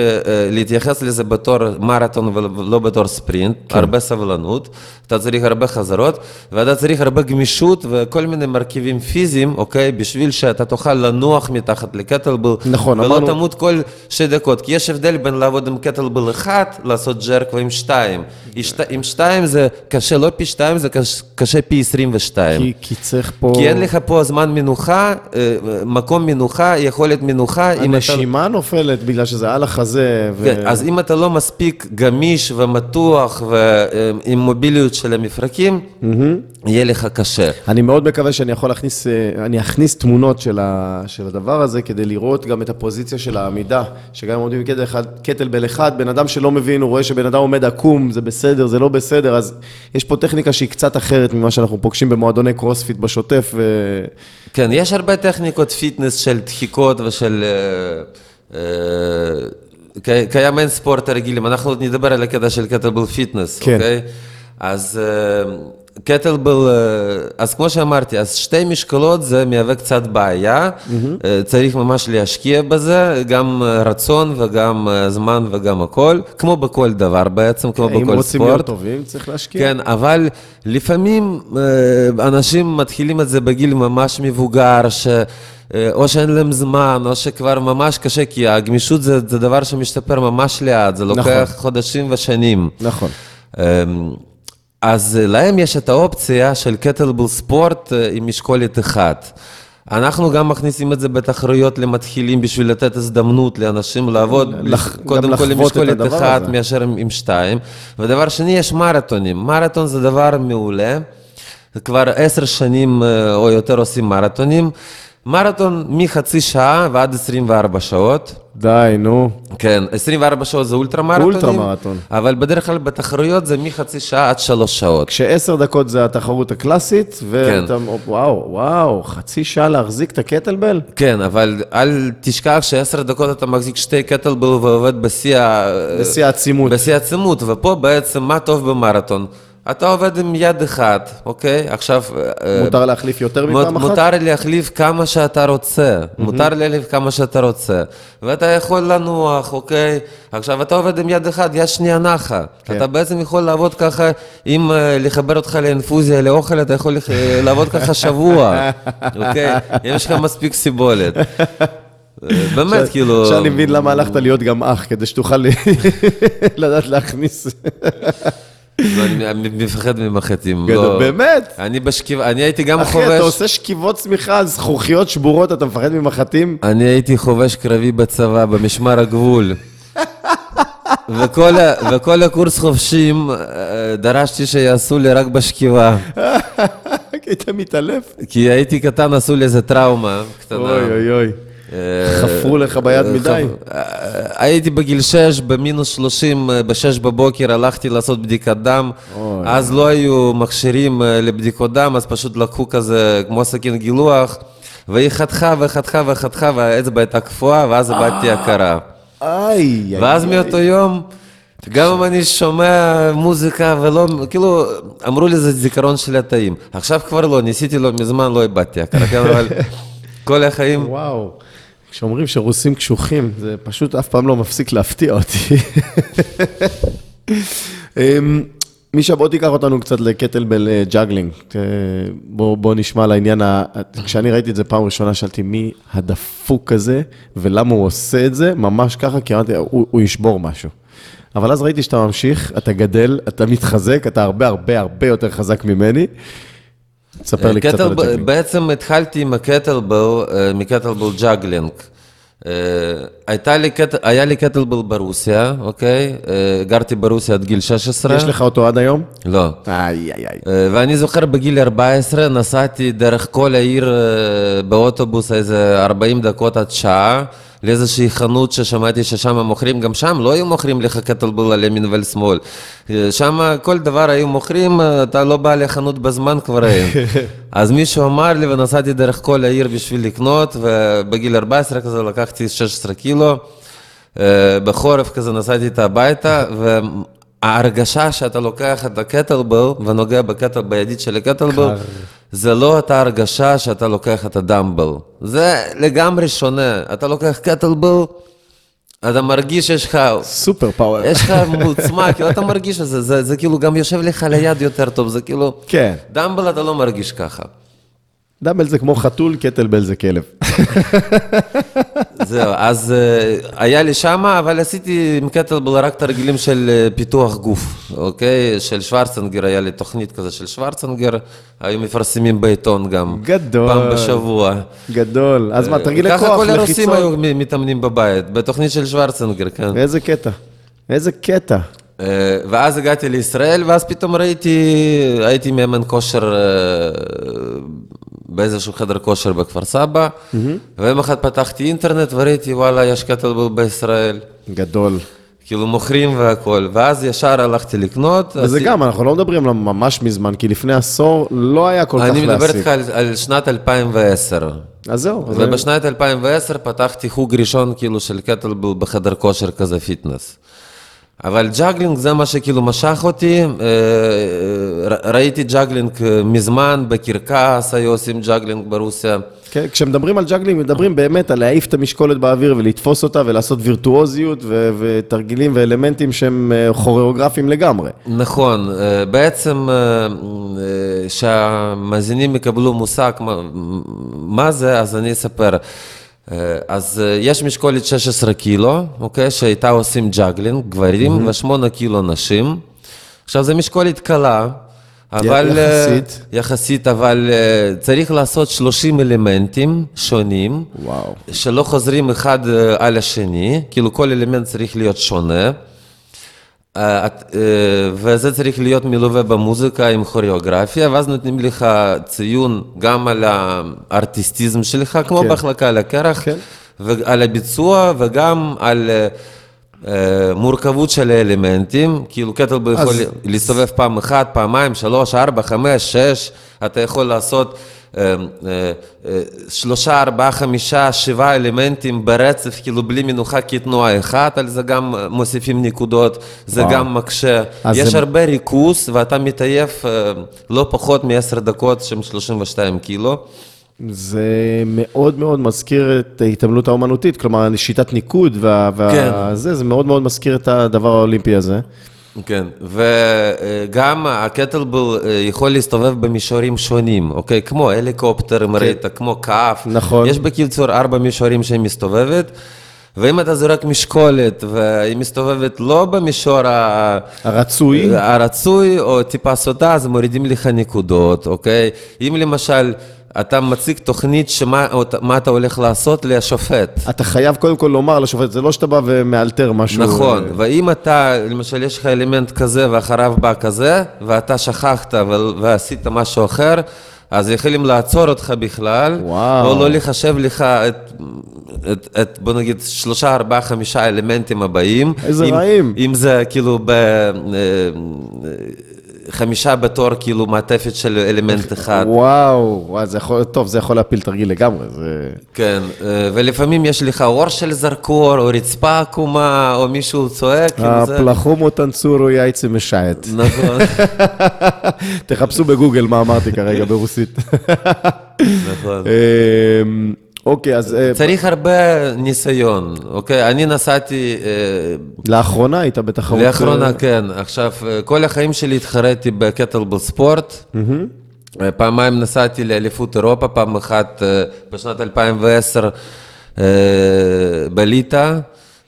להתייחס לזה בתור מרתון ולא בתור ספרינט, הרבה סבלנות, אתה צריך הרבה חזרות, ואתה צריך הרבה גמישות וכל מיני מרכיבים פיזיים, אוקיי? בשביל שאתה תוכל לנוח מתחת לקטלבל, נכון, ולא אמרנו- תמות כל שתי דקות, כי יש הבדל בין לעבוד עם קטלבל אחד, לעשות ג'רק ועם שתיים. עם שתיים זה קשה, לא פי שתיים, זה קש- קשה פי 22. כי, כי צריך פה... כי אין לך פה זמן מנוחה, אה, מקום מנוחה, יכולת מנוחה. אם אתה- הנשימה נופלת בגלל שזה על החזה. ו... כן, אז אם אתה לא מספיק גמיש ומתוח ועם מוביליות של המפרקים, יהיה לך קשה. אני מאוד מקווה שאני יכול להכניס, אה, אני אכניס תמונות של, ה, של הדבר הזה, כדי לראות גם את הפוזיציה של העמידה, שגם אם עומדים בקטל אחד, קטלבל אחד, בן אדם שלא מבין, הוא רואה שבן אדם עומד עקום, זה בסדר, זה לא בסדר, אז יש פה טכניקה שהיא קצת אחרת ממה שאנחנו פוגשים במועדוני קרוספיט בשוטף. ו... כן, יש הרבה טכניקות fitness של דחיקות ושל... אה, אה, קי- קיים אין ספורט רגילים, אנחנו עוד נדבר על הקטע של קטלבל fitness, כן. אוקיי? אז אה, קטלבל, אה, אז כמו שאמרתי, אז שתי משקולות זה מהווה קצת בעיה, אה, צריך ממש להשקיע בזה, גם אה, רצון וגם זמן וגם הכל, כמו בכל דבר בעצם, כמו אם בכל רוצים להיות ספורט. טובים, צריך להשקיע. כן, אבל לפעמים אנשים מתחילים את זה בגיל ממש מבוגר, ש... או שאין להם זמן, או שכבר ממש קשה, כי הגמישות זה, זה דבר שמשתפר ממש לאט, זה לוקח נכון. חודשים ושנים. נכון. אז אה, להם יש את האופציה של קטלבל ספורט אה, עם משקולת אחת. אנחנו גם מכניסים את זה בתחרויות למתחילים בשביל לתת הזדמנות לאנשים לעבוד, לח- קודם כל עם משקולת אחת הזה. מאשר עם, עם שתיים. ודבר שני, יש מרתונים. מרתון זה דבר מעולה. כבר עשר שנים אה, או יותר עושים מרתונים. מרתון מחצי שעה ועד 24 שעות. די, נו. כן, 24 שעות זה אולטרה מרתונים. אולטרה מרתון. אבל בדרך כלל בתחרויות זה מחצי שעה עד שלוש שעות. כשעשר דקות זה התחרות הקלאסית, ואתה, וואו, וואו, חצי שעה להחזיק את הקטלבל? כן, אבל אל תשכח שעשר דקות אתה מחזיק שתי קטלבל ועובד בשיא ה... בשיא העצימות. בשיא העצימות, ופה בעצם מה טוב במרתון? אתה עובד עם יד אחת, אוקיי? עכשיו... אה, מותר להחליף יותר מפעם אחת? מותר להחליף כמה שאתה רוצה, מותר להחליף כמה שאתה רוצה, ואתה יכול לנוח, אוקיי? עכשיו, אתה עובד עם יד אחת, יד שנייה נחה. כן. אתה בעצם יכול לעבוד ככה, אם אה, לחבר אותך לאינפוזיה, לאוכל, אתה יכול אה, לעבוד ככה שבוע, אוקיי? יש לך מספיק סיבולת. באמת, כאילו... עכשיו אני מבין למה הלכת להיות גם אח, כדי שתוכל לדעת להכניס. אני מפחד ממחטים. לא. באמת? אני בשכיבה, אני הייתי גם אחי, חובש... אתה עושה שכיבות צמיחה זכוכיות שבורות, אתה מפחד ממחטים? אני הייתי חובש קרבי בצבא, במשמר הגבול. וכל, וכל הקורס חובשים אה, דרשתי שיעשו לי רק בשכיבה. היית מתעלף? כי הייתי קטן, עשו לי איזה טראומה קטנה. אוי אוי אוי. אה, חפרו לך ביד אה, מדי. אה, הייתי בגיל 6, במינוס 30, אה, ב-6 בבוקר הלכתי לעשות בדיקת דם. אז לא היו מכשירים לבדיקות דם, אז פשוט לקחו כזה כמו סכין גילוח, והיא חתכה וחתכה וחתכה, והאצבע הייתה קפואה, ואז איבדתי הכרה. איי. ואז מאותו יום, גם אם אני שומע מוזיקה ולא, כאילו, אמרו לי זה זיכרון של התאים. עכשיו כבר לא, ניסיתי לו מזמן, לא איבדתי הכרה, כן, אבל כל החיים... וואו. כשאומרים שרוסים קשוחים, זה פשוט אף פעם לא מפסיק להפתיע אותי. אמ, מישה, בוא תיקח אותנו קצת לקטלבל juggling. אה, בוא, בוא נשמע על העניין. כשאני ראיתי את זה פעם ראשונה, שאלתי מי הדפוק הזה, ולמה הוא עושה את זה, ממש ככה, כי אמרתי, הוא, הוא ישבור משהו. אבל אז ראיתי שאתה ממשיך, אתה גדל, אתה מתחזק, אתה הרבה הרבה הרבה יותר חזק ממני. תספר לי קצת על ה juggling. בעצם התחלתי עם הקטלבל, אה, מקטלבל juggling. הייתה לי קט... היה לי קטלבל ברוסיה, אוקיי? אה, גרתי ברוסיה עד גיל 16. יש לך אותו עד היום? לא. איי, איי, איי. אה, ואני זוכר בגיל 14 נסעתי דרך כל העיר אה, באוטובוס איזה 40 דקות עד שעה לאיזושהי חנות ששמעתי ששם מוכרים, גם שם לא היו מוכרים לך קטלבל על ימין ועל שמאל. שם כל דבר היו מוכרים, אתה לא בא לחנות בזמן כבר אין. אז מישהו אמר לי ונסעתי דרך כל העיר בשביל לקנות, ובגיל 14 כזה לקחתי 16 קילו. אה, בחורף כזה נסעתי איתה הביתה, וההרגשה שאתה לוקח את הקטלבל ונוגע בקטל, בידית של הקטלבל, זה לא אותה הרגשה שאתה לוקח את הדמבל. זה לגמרי שונה. אתה לוקח קטלבל, אתה מרגיש שיש לך... סופר פאוור. יש לך עוצמה, כאילו אתה מרגיש את זה, זה, זה כאילו גם יושב לך ליד יותר טוב, זה כאילו... כן. דמבל אתה לא מרגיש ככה. דאבל זה כמו חתול, קטלבל זה כלב. זהו, אז אה, היה לי שמה, אבל עשיתי עם קטלבל רק תרגילים של אה, פיתוח גוף, אוקיי? של שוורצנגר, היה לי תוכנית כזה של שוורצנגר, היו מפרסמים בעיתון גם. גדול. פעם בשבוע. גדול. אז מה, תרגילי כוח, ככה כל הרוסים היו לחיצות? מתאמנים בבית, בתוכנית של שוורצנגר, כן. איזה קטע. איזה קטע. אה, ואז הגעתי לישראל, ואז פתאום ראיתי, הייתי מאמן כושר אה, באיזשהו חדר כושר בכפר סבא, ויום אחד פתחתי אינטרנט וראיתי, וואלה, יש קטלבל בישראל. גדול. כאילו מוכרים והכל, ואז ישר הלכתי לקנות. וזה עשי- גם, אנחנו לא מדברים על ממש מזמן, כי לפני עשור לא היה כל כך אני מדבר. איתך על, על שנת 2010. אז זהו. ובשנת 2010 פתחתי חוג ראשון כאילו של קטלבל בחדר כושר כזה fitness. אבל juggling זה מה שכאילו משך אותי, אה, ר- ראיתי juggling אה, מזמן, בקרקס היו עושים juggling ברוסיה. כן, כשמדברים על juggling, מדברים באמת על להעיף את המשקולת באוויר ולתפוס אותה ולעשות וירטואוזיות ו- ותרגילים ואלמנטים שהם אה, כוריאוגרפיים לגמרי. נכון, אה, בעצם אה, אה, שהמאזינים יקבלו מושג מה זה, אז אני אספר. אה, אז אה, יש משקולת 16 קילו, אוקיי, שאיתה עושים juggling, גברים, ושמונה קילו נשים. עכשיו, זו משקולת קלה, אבל... אה, יחסית. יחסית, אבל צריך לעשות 30 אלמנטים שונים. וואו. שלא חוזרים אחד על השני, כאילו כל אלמנט צריך להיות שונה. אה, אה, וזה צריך להיות מלווה במוזיקה עם כוריאוגרפיה, ואז נותנים לך ציון גם על הארטיסטיזם שלך, כמו כן. בהחלקה על הקרח, כן. ועל הביצוע, וגם על אה, מורכבות של האלמנטים, כאילו קטלבל יכול להסתובב פעם אחת, פעמיים, שלוש, ארבע, חמש, שש, אתה יכול לעשות שלושה, ארבעה, חמישה, שבעה אלמנטים ברצף, כאילו בלי מנוחה כתנועה אחת, על זה גם אה, מוסיפים נקודות, זה וואו. גם מקשה. יש זה- הרבה ריכוז ואתה מתעייף אה, לא פחות מעשר דקות שהם 32 קילו. זה מאוד מאוד מזכיר את ההתעמלות האומנותית, כלומר, שיטת ניקוד וה- כן. והזה, זה מאוד מאוד מזכיר את הדבר האולימפי הזה. כן, וגם הקטלבל אה, יכול להסתובב במישורים שונים, אוקיי? כמו הליקופטר, אם ראית, כמו כף. נכון. יש בקיצור ארבע מישורים שהיא מסתובבת, ואם אתה זורק משקולת והיא מסתובבת לא במישור ה... הרצוי, הרצוי או טיפה סוטה, אז מורידים לך נקודות, אוקיי? אם למשל אתה מציג תוכנית שמה מה אתה הולך לעשות לשופט. אתה חייב קודם כל לומר לשופט, זה לא שאתה בא ומאלתר משהו. נכון, אה, ואם אתה, למשל יש לך אלמנט כזה ואחריו בא כזה, ואתה שכחת ו- ועשית משהו אחר, אז יכולים לעצור אותך בכלל, וואו. או לא לחשב לך את, את, את בוא נגיד, שלושה, ארבעה, חמישה אלמנטים הבאים. איזה אם, רעים. אם זה כאילו ב... חמישה בתור כאילו מעטפת של אלמנט אחד. וואו, וואו, זה יכול, טוב, זה יכול להפיל תרגיל לגמרי, זה... כן, אה, ולפעמים יש לך אור של זרקור, או רצפה עקומה, או מישהו צועק. זה- הפלחומו טנצורו יייצה משייט. נכון, תחפשו בגוגל מה אמרתי כרגע ברוסית. נכון. אוקיי, אז אה, צריך הרבה ניסיון, אוקיי? אני נסעתי, אה, לאחרונה היית בתחרות... לאחרונה אה, כן, עכשיו, כל החיים שלי התחרתי בקטלבל ספורט. פעמיים נסעתי לאליפות אירופה, פעם אחת בשנת 2010 אה,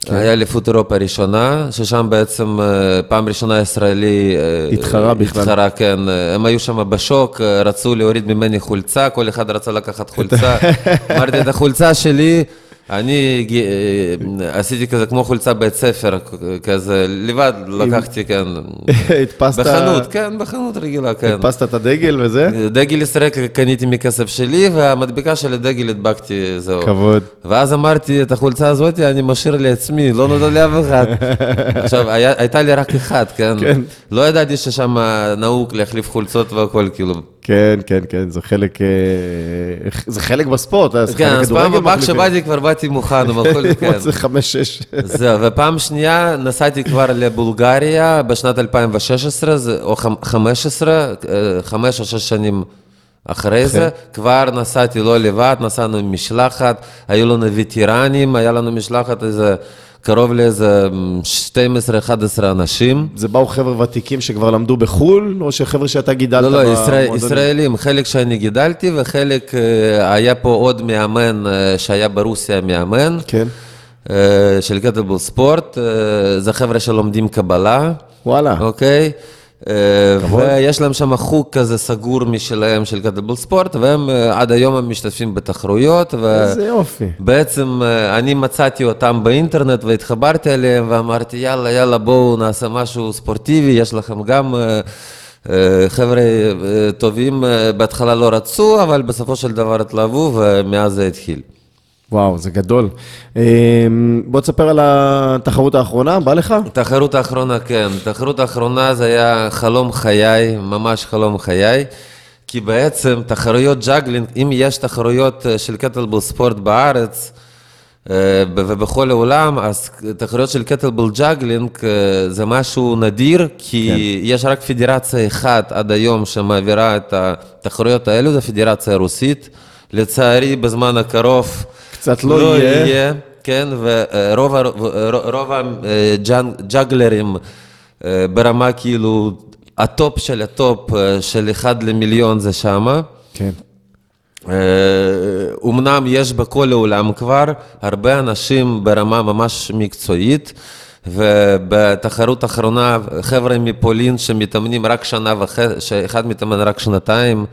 בליטא. היה אליפות אירופה ראשונה, ששם בעצם אה, פעם ראשונה ישראלי אה, התחרה בכלל. התחרה, כן. אה, הם היו שם בשוק, אה, רצו להוריד ממני חולצה, כל אחד רצה לקחת חולצה. אמרתי, את החולצה שלי, אני אה, עשיתי כזה כמו חולצה בית ספר, כזה, לבד לקחתי, כן. הדפסת... בחנות, כן, בחנות רגילה, כן. הדפסת את הדגל וזה? דגל ישראל קניתי מכסף שלי, והמדבקה של הדגל הדבקתי, זהו. כבוד. ואז אמרתי, את החולצה הזאת אני משאיר לעצמי, לא נותן לאף אחד. עכשיו, הייתה לי רק אחת, כן? כן. לא ידעתי ששם נהוג להחליף חולצות והכל, כאילו. כן, כן, כן, זה חלק... אה, זה חלק בספורט. אז כן, חלק אז פעם הבאה. כשבאתי כבר באתי מוכן, עם הכל, כן. זה חמש, שש. זהו, ופעם שנייה נסעתי כבר לבולגריה בשנת 2016, זה- או חמ- 15, אה, חמש או שש שנים אחרי זה, כבר נסעתי לא לבד, נסענו עם משלחת, היו לנו וטרנים, היה לנו משלחת איזה, קרוב לאיזה 12-11 אנשים. זה באו חבר'ה ותיקים שכבר למדו בחו"ל, או שחבר'ה שאתה גידלת לא, לא, ישראל? ישראלים, חלק שאני גידלתי וחלק אה, היה פה עוד מאמן אה, שהיה ברוסיה מאמן. כן. אה, של קטלבול ספורט, זה חבר'ה שלומדים קבלה, וואלה. אוקיי? אה, ויש להם שם חוג כזה סגור משלהם של קטלבול ספורט, והם אה, עד היום הם משתתפים בתחרויות, איזה יופי. ובעצם אה, אני מצאתי אותם באינטרנט והתחברתי אליהם ואמרתי, יאללה, יאללה, בואו נעשה משהו ספורטיבי, יש לכם גם... אה, אה, חבר'ה אה, טובים, אה, בהתחלה לא רצו, אבל בסופו של דבר התלהבו, ומאז זה התחיל. וואו, זה גדול. אה, בוא תספר על התחרות האחרונה, בא לך? תחרות האחרונה, כן. תחרות האחרונה זה היה חלום חיי, ממש חלום חיי. כי בעצם תחרויות juggling, אם יש תחרויות אה, של kettlebell sport בארץ אה, ובכל העולם, אז תחרויות של kettlebell juggling אה, זה משהו נדיר, כי כן. יש רק פדרציה אחת עד היום שמעבירה את התחרויות האלו, זו פדרציה רוסית. לצערי, בזמן הקרוב קצת לא, לא יהיה. יהיה. כן, ורוב הג'אגלרים ברמה כאילו הטופ של הטופ אה, של אחד למיליון זה שמה. כן. אומנם יש בכל העולם כבר הרבה אנשים ברמה ממש מקצועית, ובתחרות האחרונה חבר'ה מפולין שמתאמנים רק שנה וחצי, שאחד מתאמן רק שנתיים, אה,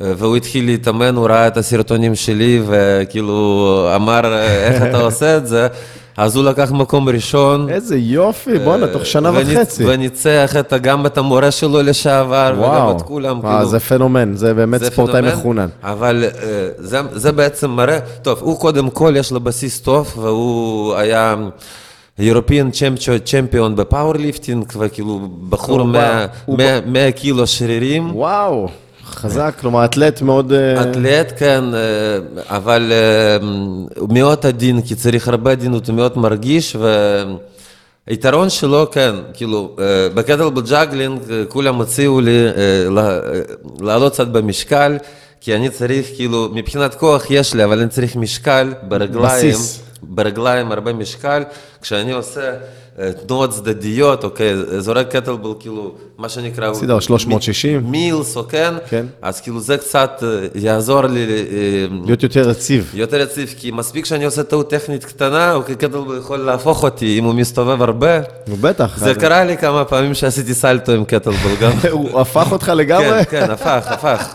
והוא התחיל להתאמן, הוא ראה את הסרטונים שלי וכאילו אמר איך אתה עושה את זה. אז הוא לקח מקום ראשון. איזה יופי, בואנה, תוך שנה וניצ, וחצי. וניצח את, גם את המורה שלו לשעבר, וואו. וגם את כולם. וואו, כאילו, זה פנומן, זה באמת זה ספורטאי מחונן. אבל אה, זה, זה בעצם מראה, טוב, הוא קודם כל, יש לו בסיס טוב, והוא היה... European champion ב powerlifting, וכאילו בחור 100 קילו שרירים. וואו. חזק, כלומר אתלט מאוד... אה, אתלט, כן, אה, אבל אה, מאוד עדין, כי צריך הרבה עדינות, הוא מאוד מרגיש, והיתרון שלו, כן, כאילו, ב kettlebell juggling כולם הציעו לי לעלות קצת במשקל, כי אני צריך, כאילו, מבחינת כוח יש לי, אבל אני צריך משקל ברגליים. בסיס. ברגליים הרבה משקל, כשאני עושה תנועות צדדיות, אוקיי, זורק קטלבל, כאילו, מה שנקרא... סידר 360. מילס, או כן? כן. אז כאילו זה קצת יעזור לי... להיות יותר יציב. יותר יציב, כי מספיק שאני עושה טעות טכנית קטנה, אוקיי, קטלבל יכול להפוך אותי, אם הוא מסתובב הרבה. בטח. זה קרה לי כמה פעמים שעשיתי סלטו עם קטלבל גם. הוא הפך אותך לגמרי? כן, כן, הפך, הפך.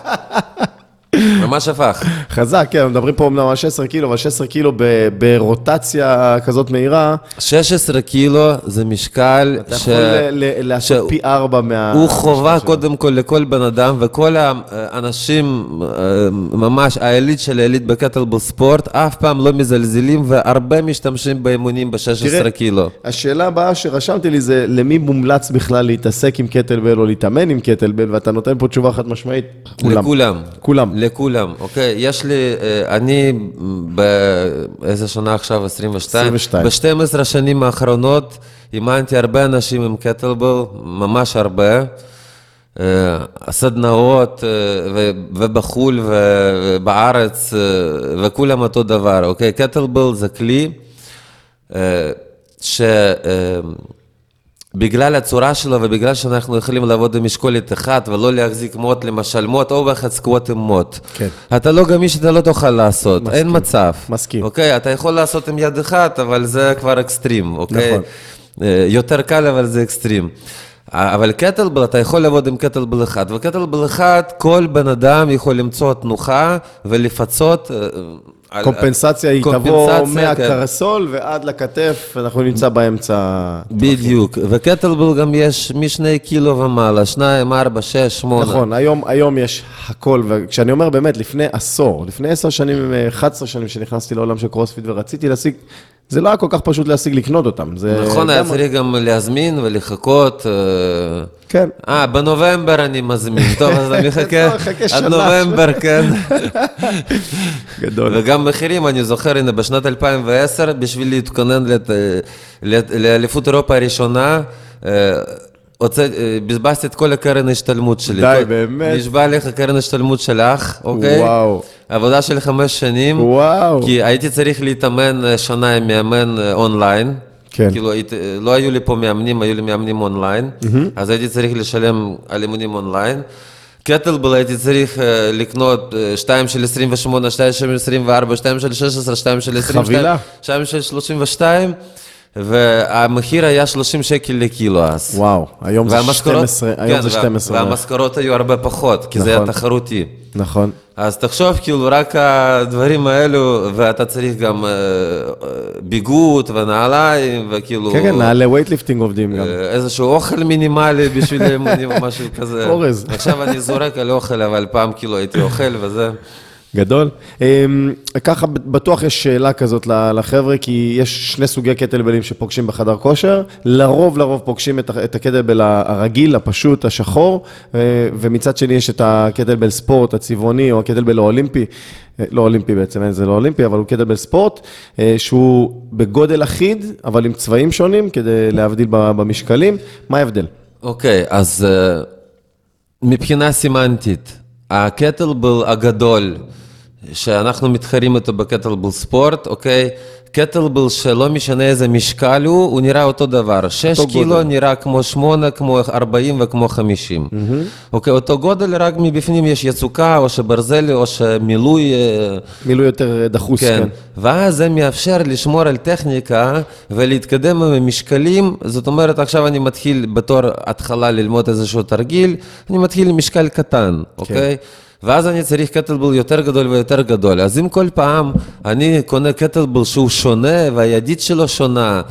ממש הפך. חזק, כן, מדברים פה אמנם על 16 קילו, אבל 16 קילו ברוטציה כזאת מהירה. 16 קילו זה משקל ש... אתה יכול לעשות פי ארבע מה... הוא חובה קודם כל לכל בן אדם, וכל האנשים, אה, ממש העילית של העילית בקטלבול ספורט, אף פעם לא מזלזלים, והרבה משתמשים באימונים ב-16 קילו. השאלה הבאה שרשמתי לי זה, למי מומלץ בכלל להתעסק עם קטלבל או להתאמן עם קטלבל, ואתה נותן פה תשובה חד משמעית. כולם. לכולם. כולם. לכולם, אוקיי? יש לי, אה, אני באיזה שנה עכשיו? 22? 22. ב-12 השנים האחרונות אימנתי הרבה אנשים עם קטלבל, ממש הרבה. אה, סדנאות אה, ובחו"ל ובארץ וכולם אותו דבר, אוקיי? קטלבל זה כלי ש... בגלל הצורה שלו ובגלל שאנחנו יכולים לעבוד עם משקולת אחת ולא להחזיק מוט, למשל מוט או באחד סקווט עם מוט. כן. אתה לא גמיש, אתה לא תוכל לעשות, מסכים, אין מצב. מסכים. אוקיי, אתה יכול לעשות עם יד אחת, אבל זה כבר אקסטרים, אוקיי? נכון. אה, יותר קל, אבל זה אקסטרים. אבל קטלבל, אתה יכול לעבוד עם קטלבל אחד, וקטלבל אחד, כל בן אדם יכול למצוא תנוחה ולפצות אה, קומפנסציה היא תבוא מהקרסול ועד לכתף, אנחנו נמצא באמצע. בדיוק, וקטלבל גם יש משני קילו ומעלה, שניים, ארבע, שש, שמונה. נכון, היום, היום יש הכל, וכשאני אומר באמת, לפני עשור, לפני עשר שנים, 11 שנים שנכנסתי לעולם של קרוספיט ורציתי להשיג זה לא היה כל כך פשוט להשיג לקנות אותם. זה נכון, היה צריך גם להזמין ולחכות. אה, כן. אה, בנובמבר אני מזמין. טוב, אז אני מחכה עד נובמבר, כן. גדול. וגם מחירים, אני זוכר, הנה, בשנת 2010, בשביל להתכונן לאליפות אירופה הראשונה, אה, הוצא, בזבזתי את כל הקרן השתלמות שלי. די, באמת? נשבע לך קרן השתלמות שלך, אוקיי? וואו. עבודה של חמש שנים. וואו. כי הייתי צריך להתאמן אה, שנה עם מאמן אה, אונליין. כן. כאילו, לא היו לי פה מאמנים, היו לי מאמנים אונליין. Mm-hmm. אז הייתי צריך לשלם על אימונים אונליין. קטלבל הייתי צריך לקנות 2 של 28, 2 של 24, 2 של 16, 2 של 22, חבילה. 2 של 32. והמחיר היה 30 שקל לקילו אז. וואו, היום זה 12, היום כן, זה 12. והמשכורות היו הרבה פחות, כי נכון, זה היה תחרותי. נכון. אז תחשוב, כאילו, רק הדברים האלו, ואתה צריך גם אה, ביגוד ונעליים, וכאילו... כן, כן, נעלי weightlifting עובדים גם. אה, איזשהו אוכל מינימלי בשביל אימונים או משהו כזה. אורז. עכשיו אני זורק על אוכל, אבל פעם כאילו הייתי אוכל וזה. גדול. אמ, ככה בטוח יש שאלה כזאת לחבר'ה, כי יש שני סוגי קטלבלים שפוגשים בחדר כושר. לרוב, לרוב פוגשים את הקטלבל הרגיל, הפשוט, השחור, אה, ומצד שני יש את הקטלבל ספורט הצבעוני, או הקטלבל האולימפי, אה, לא אולימפי בעצם, אין, זה לא אולימפי, אבל הוא קטלבל ספורט, אה, שהוא בגודל אחיד, אבל עם צבעים שונים, כדי להבדיל במשקלים. מה ההבדל? אוקיי, אז אה, מבחינה סמנטית, הקטלבל הגדול, שאנחנו מתחרים איתו בקטלבל ספורט, אוקיי? קטלבל שלא משנה איזה משקל הוא, הוא נראה אותו דבר. 6 אותו קילו גודל. נראה כמו 8, כמו 40 וכמו 50. אוקיי, אותו גודל, רק מבפנים יש יצוקה, או שברזל, או שמילוי... אה, מילוי יותר דחוס, כן. כן. ואז זה מאפשר לשמור על טכניקה ולהתקדם עם המשקלים. זאת אומרת, עכשיו אני מתחיל בתור התחלה ללמוד איזשהו תרגיל, אני מתחיל עם משקל קטן, אוקיי? ואז אני צריך קטלבל יותר גדול ויותר גדול. אז אם כל פעם אני קונה קטלבל שהוא שונה והידית שלו שונה,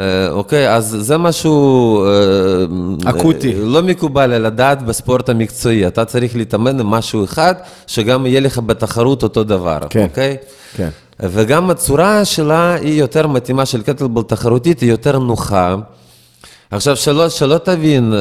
אה, אוקיי, אז זה משהו... אה, אקוטי. אה, לא מקובל על הדעת בספורט המקצועי. אתה צריך להתאמן עם משהו אחד, שגם יהיה לך בתחרות אותו דבר, כן. אוקיי? כן. וגם הצורה שלה היא יותר מתאימה של קטלבל תחרותית, היא יותר נוחה. עכשיו, שלא, שלא תבין,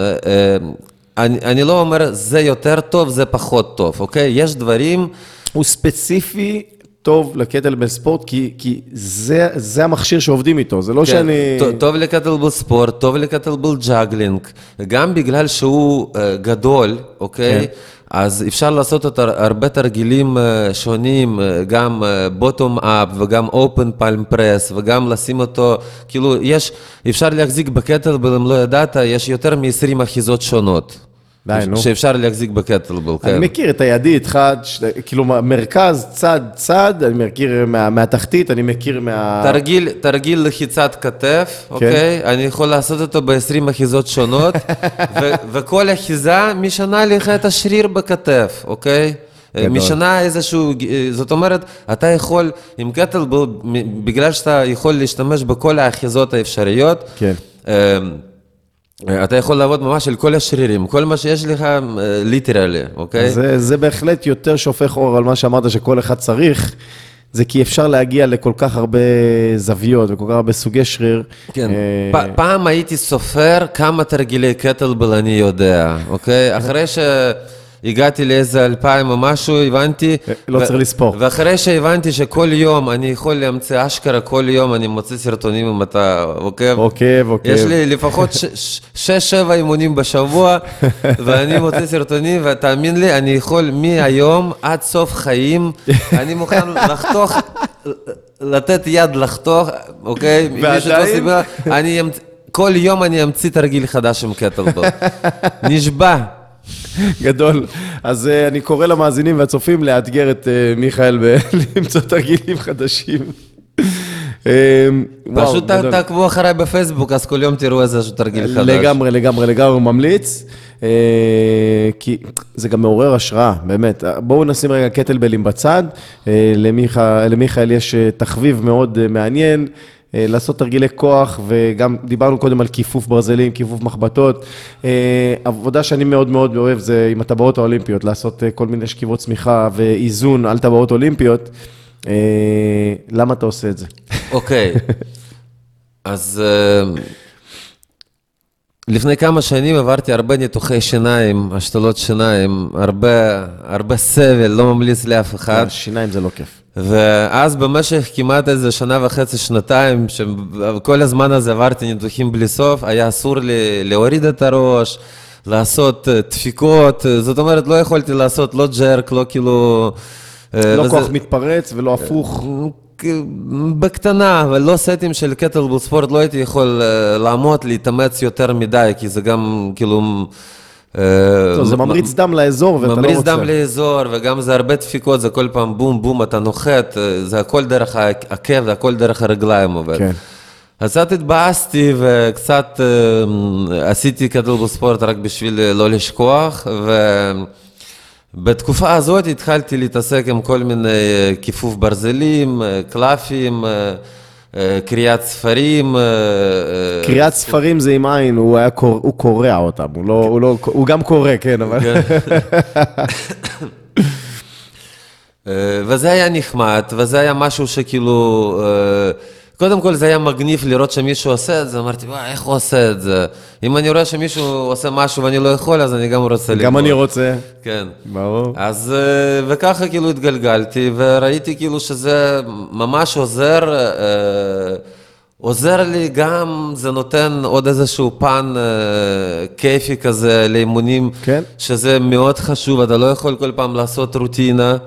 אני, אני לא אומר זה יותר טוב, זה פחות טוב, אוקיי? יש דברים, הוא ספציפי טוב ל kettlebell sport, כי, כי זה, זה המכשיר שעובדים איתו, זה לא כן, שאני... טוב- טוב ל kettlebell sport, טוב ל kettlebell juggling, גם בגלל שהוא אה, גדול, אוקיי? כן. אז אפשר לעשות אותו הרבה תרגילים אה, שונים, אה, גם bottom up וגם open palm press וגם לשים אותו, כאילו יש, אפשר להחזיק בקטלבל, אם לא ידעת, יש יותר מ-20 אחיזות שונות. די, נו. שאפשר להחזיק בקטלבל, כן. אני מכיר את הידית, חד, ש... כאילו מרכז, צד, צד, אני מכיר מה, מהתחתית, אני מכיר מה... תרגיל, תרגיל לחיצת כתף, כן. אוקיי? אני יכול לעשות אותו ב-20 אחיזות שונות, ו- וכל אחיזה משנה לך את השריר בכתף, אוקיי? גדול. משנה איזשהו, אה, זאת אומרת, אתה יכול, עם קטלבל, מ- בגלל שאתה יכול להשתמש בכל האחיזות האפשריות, כן. אה, אתה יכול לעבוד ממש על כל השרירים, כל מה שיש לך, ליטרלי, אוקיי? זה, זה בהחלט יותר שופך אור על מה שאמרת שכל אחד צריך, זה כי אפשר להגיע לכל כך הרבה זוויות וכל כך הרבה סוגי שריר. כן, אה, פ- פעם הייתי סופר כמה תרגילי קטלבל אני יודע, אוקיי? אחרי שהגעתי לאיזה אלפיים או משהו, הבנתי... לא צריך לספור. ואחרי שהבנתי שכל יום אני יכול להמציא אשכרה, כל יום אני מוציא סרטונים אם אתה עוקב. עוקב, עוקב. יש לי לפחות שש-שבע אימונים בשבוע, ואני מוציא סרטונים, ותאמין לי, אני יכול מהיום עד סוף חיים, אני מוכן לחתוך, לתת יד לחתוך, אוקיי? ועדיין? סיבה, אני אמצ- כל יום אני אמציא תרגיל חדש עם קטלבל. נשבע. גדול. אז uh, אני קורא למאזינים והצופים לאתגר את uh, מיכאל ולמצוא תרגילים חדשים. אה, פשוט. תעקבו אחריי בפייסבוק, אז כל יום תראו איזשהו תרגיל חדש. לגמרי, לגמרי, לגמרי ממליץ. אה, כי זה גם מעורר השראה, באמת. בואו נשים רגע קטלבלים בצד. אה, למיכאל יש אה, תחביב מאוד אה, מעניין. אה, לעשות תרגילי כוח, וגם דיברנו קודם על כיפוף ברזלים, כיפוף מחבטות. אה, עבודה שאני מאוד מאוד אוהב זה עם הטבעות האולימפיות, לעשות אה, כל מיני שכיבות צמיחה ואיזון על טבעות אולימפיות. למה אתה עושה את זה? אוקיי, אז לפני כמה שנים עברתי הרבה ניתוחי שיניים, השתלות שיניים, הרבה, הרבה סבל, לא ממליץ לאף אחד. שיניים זה לא כיף. ואז במשך כמעט איזה שנה וחצי, שנתיים, שכל הזמן הזה עברתי ניתוחים בלי סוף, היה אסור לי להוריד את הראש, לעשות אה, דפיקות, אה, זאת אומרת, לא יכולתי לעשות לא ג'רק, לא כאילו... אה, לא וזה- כוח מתפרץ ולא הפוך. בקטנה, אבל לא סטים של קטלבל ספורט, לא הייתי יכול לעמוד, להתאמץ יותר מדי, כי זה גם כאילו... אה, זה ממריץ דם לאזור ואתה לא רוצה. ממריץ דם לאזור, וגם זה הרבה דפיקות, זה כל פעם בום בום, אתה נוחת, אה, זה הכל דרך העקב, זה הכל דרך הרגליים עובד. כן. אז קצת התבאסתי וקצת אה, עשיתי קטלבל ספורט רק בשביל לא לשכוח, ובתקופה הזאת התחלתי להתעסק עם כל מיני כיפוף ברזלים, קלפים, קריאת ספרים. אה, אה, קריאת ספרים זה עם עין, הוא היה קור- הוא קורע אותם, הוא לא, הוא לא, הוא גם קורא, כן, אבל... אה, וזה היה נחמד, וזה היה משהו שכאילו, קודם כל זה היה מגניב לראות שמישהו עושה את זה, אמרתי, וואי, איך הוא עושה את זה? אם אני רואה שמישהו עושה משהו ואני לא יכול, אז אני גם רוצה ללמוד. גם אני רוצה. כן. ברור. אז, אה, וככה כאילו התגלגלתי, וראיתי כאילו שזה ממש עוזר, אה, עוזר לי גם, זה נותן עוד איזשהו פן אה, כיפי כזה לאימונים, כן. שזה מאוד חשוב, אתה לא יכול כל פעם לעשות רוטינה.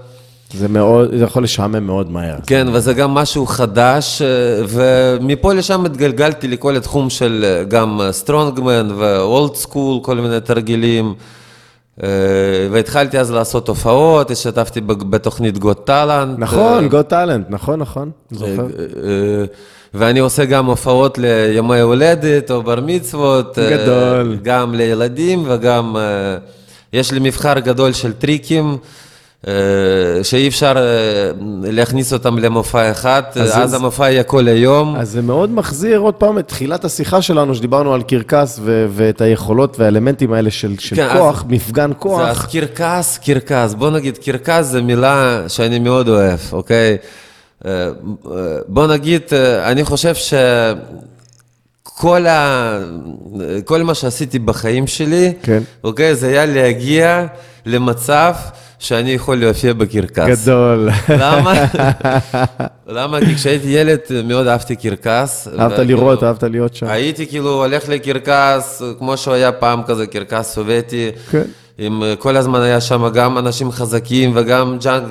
זה מאוד, זה יכול לשעמם מאוד מהר. כן, וזה גם משהו חדש, אה, ומפה לשם התגלגלתי לכל התחום של אה, גם strongman ו old school, כל מיני תרגילים. אה, והתחלתי אז לעשות הופעות, השתתפתי בתוכנית Got Talent. נכון, Got Talent, נכון, נכון. זוכר. ואני עושה גם הופעות לימי הולדת או בר מצוות. גדול. גם לילדים וגם יש לי מבחר גדול של טריקים. אה, שאי אפשר אה, להכניס אותם למופע אחד, אז אז, זה- המופע יהיה כל היום. אז זה מאוד מחזיר עוד פעם את תחילת השיחה שלנו, שדיברנו על קרקס ו- ואת היכולות והאלמנטים האלה של, של כן, אז- כוח, מפגן זה, כוח. אז קרקס, קרקס, בוא נגיד, קרקס זה מילה שאני מאוד אוהב, אוקיי? אה, אה, בוא נגיד, אה, אני חושב שכל ה... כל מה שעשיתי בחיים שלי, כן. אוקיי, זה היה להגיע למצב שאני יכול להופיע בקרקס. גדול. למה? למה? כי כשהייתי ילד מאוד אהבתי קרקס. אהבת לראות, אהבת להיות שם. הייתי כאילו הולך לקרקס, כמו שהוא היה פעם כזה, קרקס סובייטי. כן. עם, אה, כל הזמן היה שם גם אנשים חזקים וגם ג'אנק,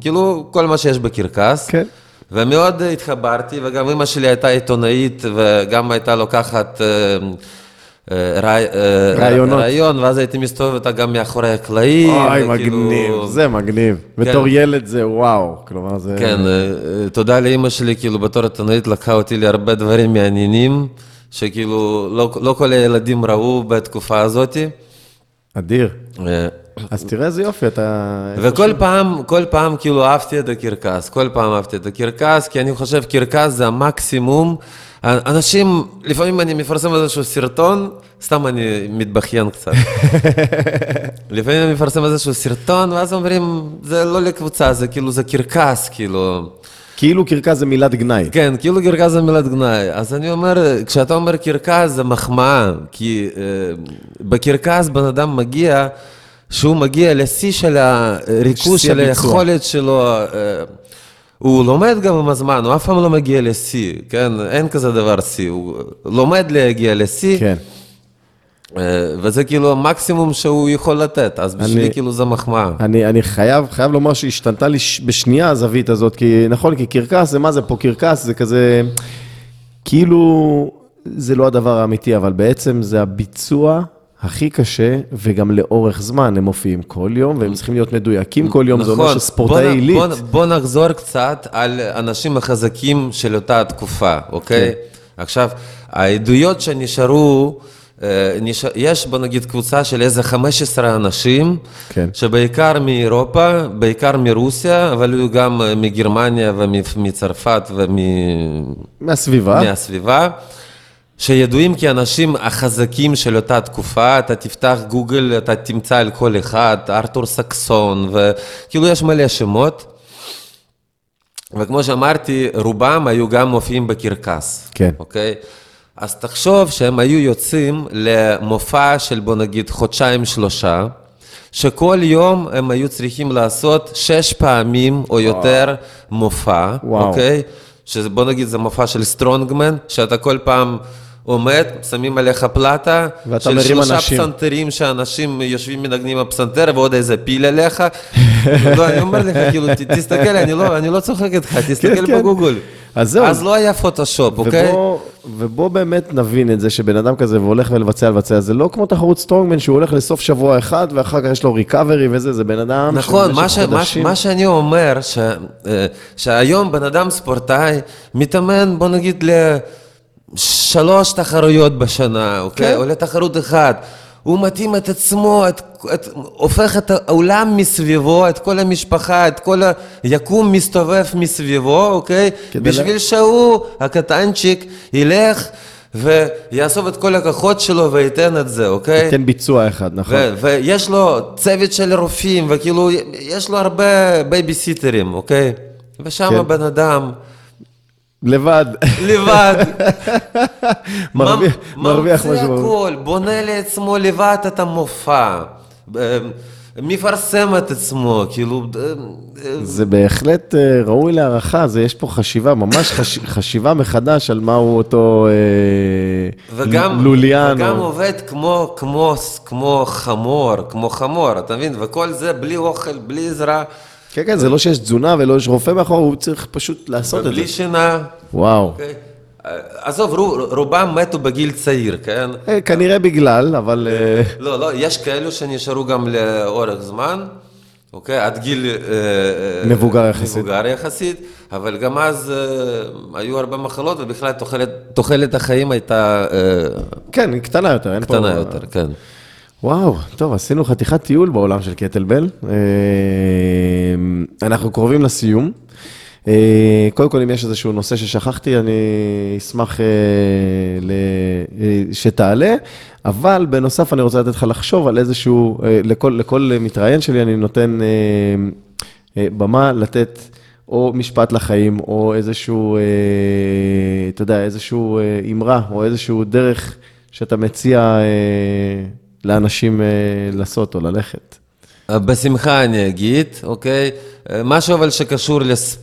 כאילו כל מה שיש בקרקס. כן. ומאוד התחברתי, וגם אמא שלי הייתה עיתונאית, וגם הייתה לוקחת אה, רעי- אה, רעיונות. רעיון, ואז הייתי מסתובב איתה גם מאחורי הקלעים. אוי, וכאילו- מגניב, זה מגניב. בתור ילד זה וואו, כלומר זה... כן, אה, אה, תודה לאימא שלי, כאילו בתור עיתונאית לקחה אותי להרבה דברים מעניינים, שכאילו לא, לא כל הילדים ראו בתקופה הזאת. אדיר. אה, אז תראה איזה יופי, אתה... וכל פעם, כל פעם כאילו אהבתי את הקרקס, כל פעם אהבתי את הקרקס, כי אני חושב קרקס זה המקסימום. אנשים, לפעמים אני מפרסם איזשהו סרטון, סתם אני מתבכיין קצת. לפעמים אני מפרסם איזשהו סרטון, ואז אומרים, זה לא לקבוצה, זה כאילו, זה קרקס, כאילו. כאילו קרקס זה מילת גנאי. כן, כאילו קרקס זה מילת גנאי. אז אני אומר, כשאתה אומר קרקס זה מחמאה, כי אה, בקרקס בן אדם מגיע, שהוא מגיע לשיא של הריכוז של. היכולת שלו. אה, הוא לומד גם עם הזמן, הוא אף פעם לא מגיע לשיא, כן? אין כזה דבר שיא, הוא לומד להגיע לשיא, כן. אה, וזה כאילו המקסימום שהוא יכול לתת, אז בשבילי אני- כאילו זה מחמאה. אני, אני חייב, חייב לומר שהשתנתה לי בשנייה הזווית הזאת, כי נכון, כי קרקס זה מה זה פה קרקס, זה כזה, כאילו, זה לא הדבר האמיתי, אבל בעצם זה הביצוע הכי קשה, וגם לאורך זמן, הם מופיעים כל יום, והם צריכים להיות מדויקים כל יום, זה אומר נכון. שספורטאי בוא עילית. בוא, נ- בוא נחזור קצת על אנשים החזקים של אותה תקופה, אוקיי? כן. עכשיו, העדויות שנשארו, אה, יש בוא נגיד קבוצה של איזה 15 אנשים, כן. שבעיקר מאירופה, בעיקר מרוסיה, אבל היו גם אה, מגרמניה ומצרפת מהסביבה. ומהסביבה. שידועים כאנשים החזקים של אותה תקופה, אתה תפתח גוגל, אתה תמצא על כל אחד, ארתור סקסון, וכאילו יש מלא שמות. וכמו שאמרתי, רובם היו גם מופיעים בקרקס. כן. אוקיי? אז תחשוב שהם היו יוצאים למופע של בוא נגיד חודשיים-שלושה, שכל יום הם היו צריכים לעשות שש פעמים או יותר מופע, וואו. אוקיי? שזה בוא נגיד זה מופע של סטרונגמן, שאתה כל פעם עומד, שמים עליך פלטה, ואתה של שלושה אנשים. פסנתרים שאנשים יושבים מנגנים בפסנתר ועוד איזה פיל עליך. לא, אני אומר לך, כאילו, תסתכל, אני לא, אני לא צוחק איתך, תסתכל כן. בגוגל. אז זהו. אז לא היה פוטושופ, אוקיי? ובוא, ובוא באמת נבין את זה שבן אדם כזה והולך ולבצע לבצע, זה לא כמו תחרות סטרונגמן שהוא הולך לסוף שבוע אחד ואחר כך יש לו ריקאברי וזה, זה בן אדם נכון, מה, ש, שבמשך מה, חודשים- מה שאני אומר, ש, אה, שהיום בן אדם ספורטאי מתאמן, בוא נגיד, לשלוש תחרויות בשנה, אוקיי? כן. או לתחרות אחת. הוא מתאים את עצמו, את, את, הופך את העולם מסביבו, את כל המשפחה, את כל היקום מסתובב מסביבו, אוקיי? בשביל שהוא, הקטנצ'יק, ילך ויאסוף את כל הכוחות שלו וייתן את זה, אוקיי? תן ביצוע אחד, נכון. ו- ויש לו צוות של רופאים, וכאילו, יש לו הרבה בייביסיטרים, אוקיי? ושם כן. הבן אדם לבד. לבד. מרוויח- מרוויח ממציא משהו. הכל, בונה לעצמו לבד את המופע, אה, מפרסם את עצמו, כאילו... אה, אה, זה בהחלט אה, ראוי להערכה, זה יש פה חשיבה, ממש חש, חשיבה מחדש על מהו אותו אה, וגם, לוליאן. וגם או... עובד כמו, כמו, כמו חמור, כמו חמור, אתה מבין? וכל זה בלי אוכל, בלי עזרה, כן, כן, זה לא שיש תזונה ולא יש רופא מאחור, הוא צריך פשוט לעשות את זה. ובלי שינה. וואו. אוקיי? אה, עזוב, רו- רובם מתו בגיל צעיר, כן? אה, כנראה בגלל, אבל... אה, לא, לא, יש כאלו שנשארו גם לאורך זמן, אוקיי? עד גיל... אה, אה, מבוגר יחסית. מבוגר יחסית, אבל גם אז אה, היו הרבה מחלות, ובכלל תוחלת, החיים הייתה אה, כן, קטנה יותר, אין פה... קטנה יותר, כן. וואו, טוב, עשינו חתיכת טיול בעולם של קטלבל. אה, אנחנו קרובים לסיום. אה, קודם כל, אם יש איזשהו נושא ששכחתי, אני אשמח אה, שתעלה, אבל בנוסף אני רוצה לתת לך לחשוב על איזשהו, לכל, לכל מתראיין שלי אני נותן במה לתת או משפט לחיים, או איזשהו, אתה יודע, איזשהו אמרה, או איזשהו דרך שאתה מציע לאנשים אה, לעשות או ללכת. אה, בשמחה אני אגיד, אוקיי? אה, משהו אבל שקשור לס...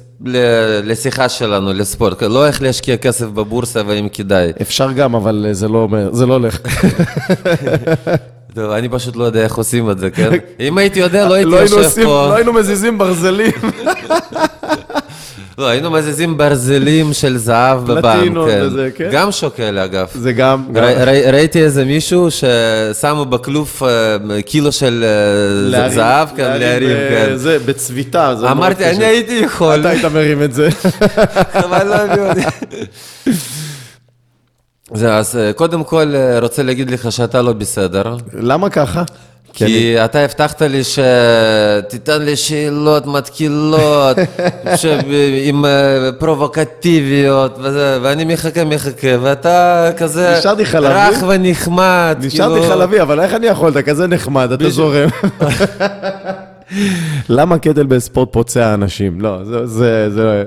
לשיחה שלנו, לספורט, לא איך להשקיע כסף בבורסה והאם כדאי. אפשר גם, אבל זה לא אומר, זה לא הולך. טוב, אני פשוט לא יודע איך עושים את זה, כן? אם הייתי יודע, לא הייתי לא יושב פה. לא היינו מזיזים ברזלים. לא, היינו מזיזים ברזלים של זהב בבנק, פלטינות כן. וזה, כן. גם שוקל, אגב. זה גם, ראיתי איזה מישהו ששמו בכלוב אה, קילו של אה, זהב, כן, להרים, כן. זה, בצביטה. מאוד אמרתי. אני הייתי יכול, אתה היית מרים את זה. אבל לא הביאו אותי. זה, אז אה, קודם כל רוצה להגיד לך שאתה לא בסדר. למה ככה? כי אתה הבטחת לי שתיתן לי שאלות מתקילות, עם אה, פרובוקטיביות, ואני מחכה, מחכה, ואתה כזה נשארתי חלבי. רך ונחמד. נשארתי כאילו- חלבי, אבל איך אני יכול? אתה כזה נחמד, אתה זורם. למה קטל בספורט פוצע אנשים? לא, זה, זה, זה,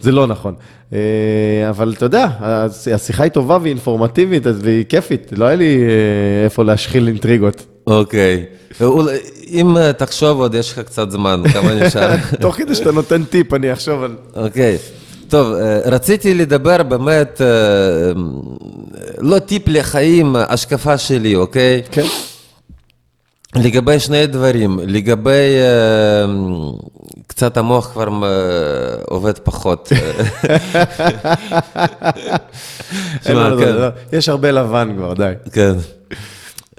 זה לא נכון. אה, אבל אתה יודע, הש- השיחה היא טובה והיא אינפורמטיבית והיא כיפית, לא היה לי אה, איפה להשחיל אינטריגות. אוקיי. אם אה, תחשוב עוד, יש לך קצת זמן, כמה נשאר. תוך כדי שאתה נותן טיפ, אני אחשוב על... אוקיי. טוב, אה, רציתי לדבר באמת, אה, לא טיפ לחיים, השקפה שלי, אוקיי? כן. לגבי שני דברים, לגבי אה, קצת המוח כבר עובד פחות. כן. לדבר, יש הרבה לבן כבר, די. כן.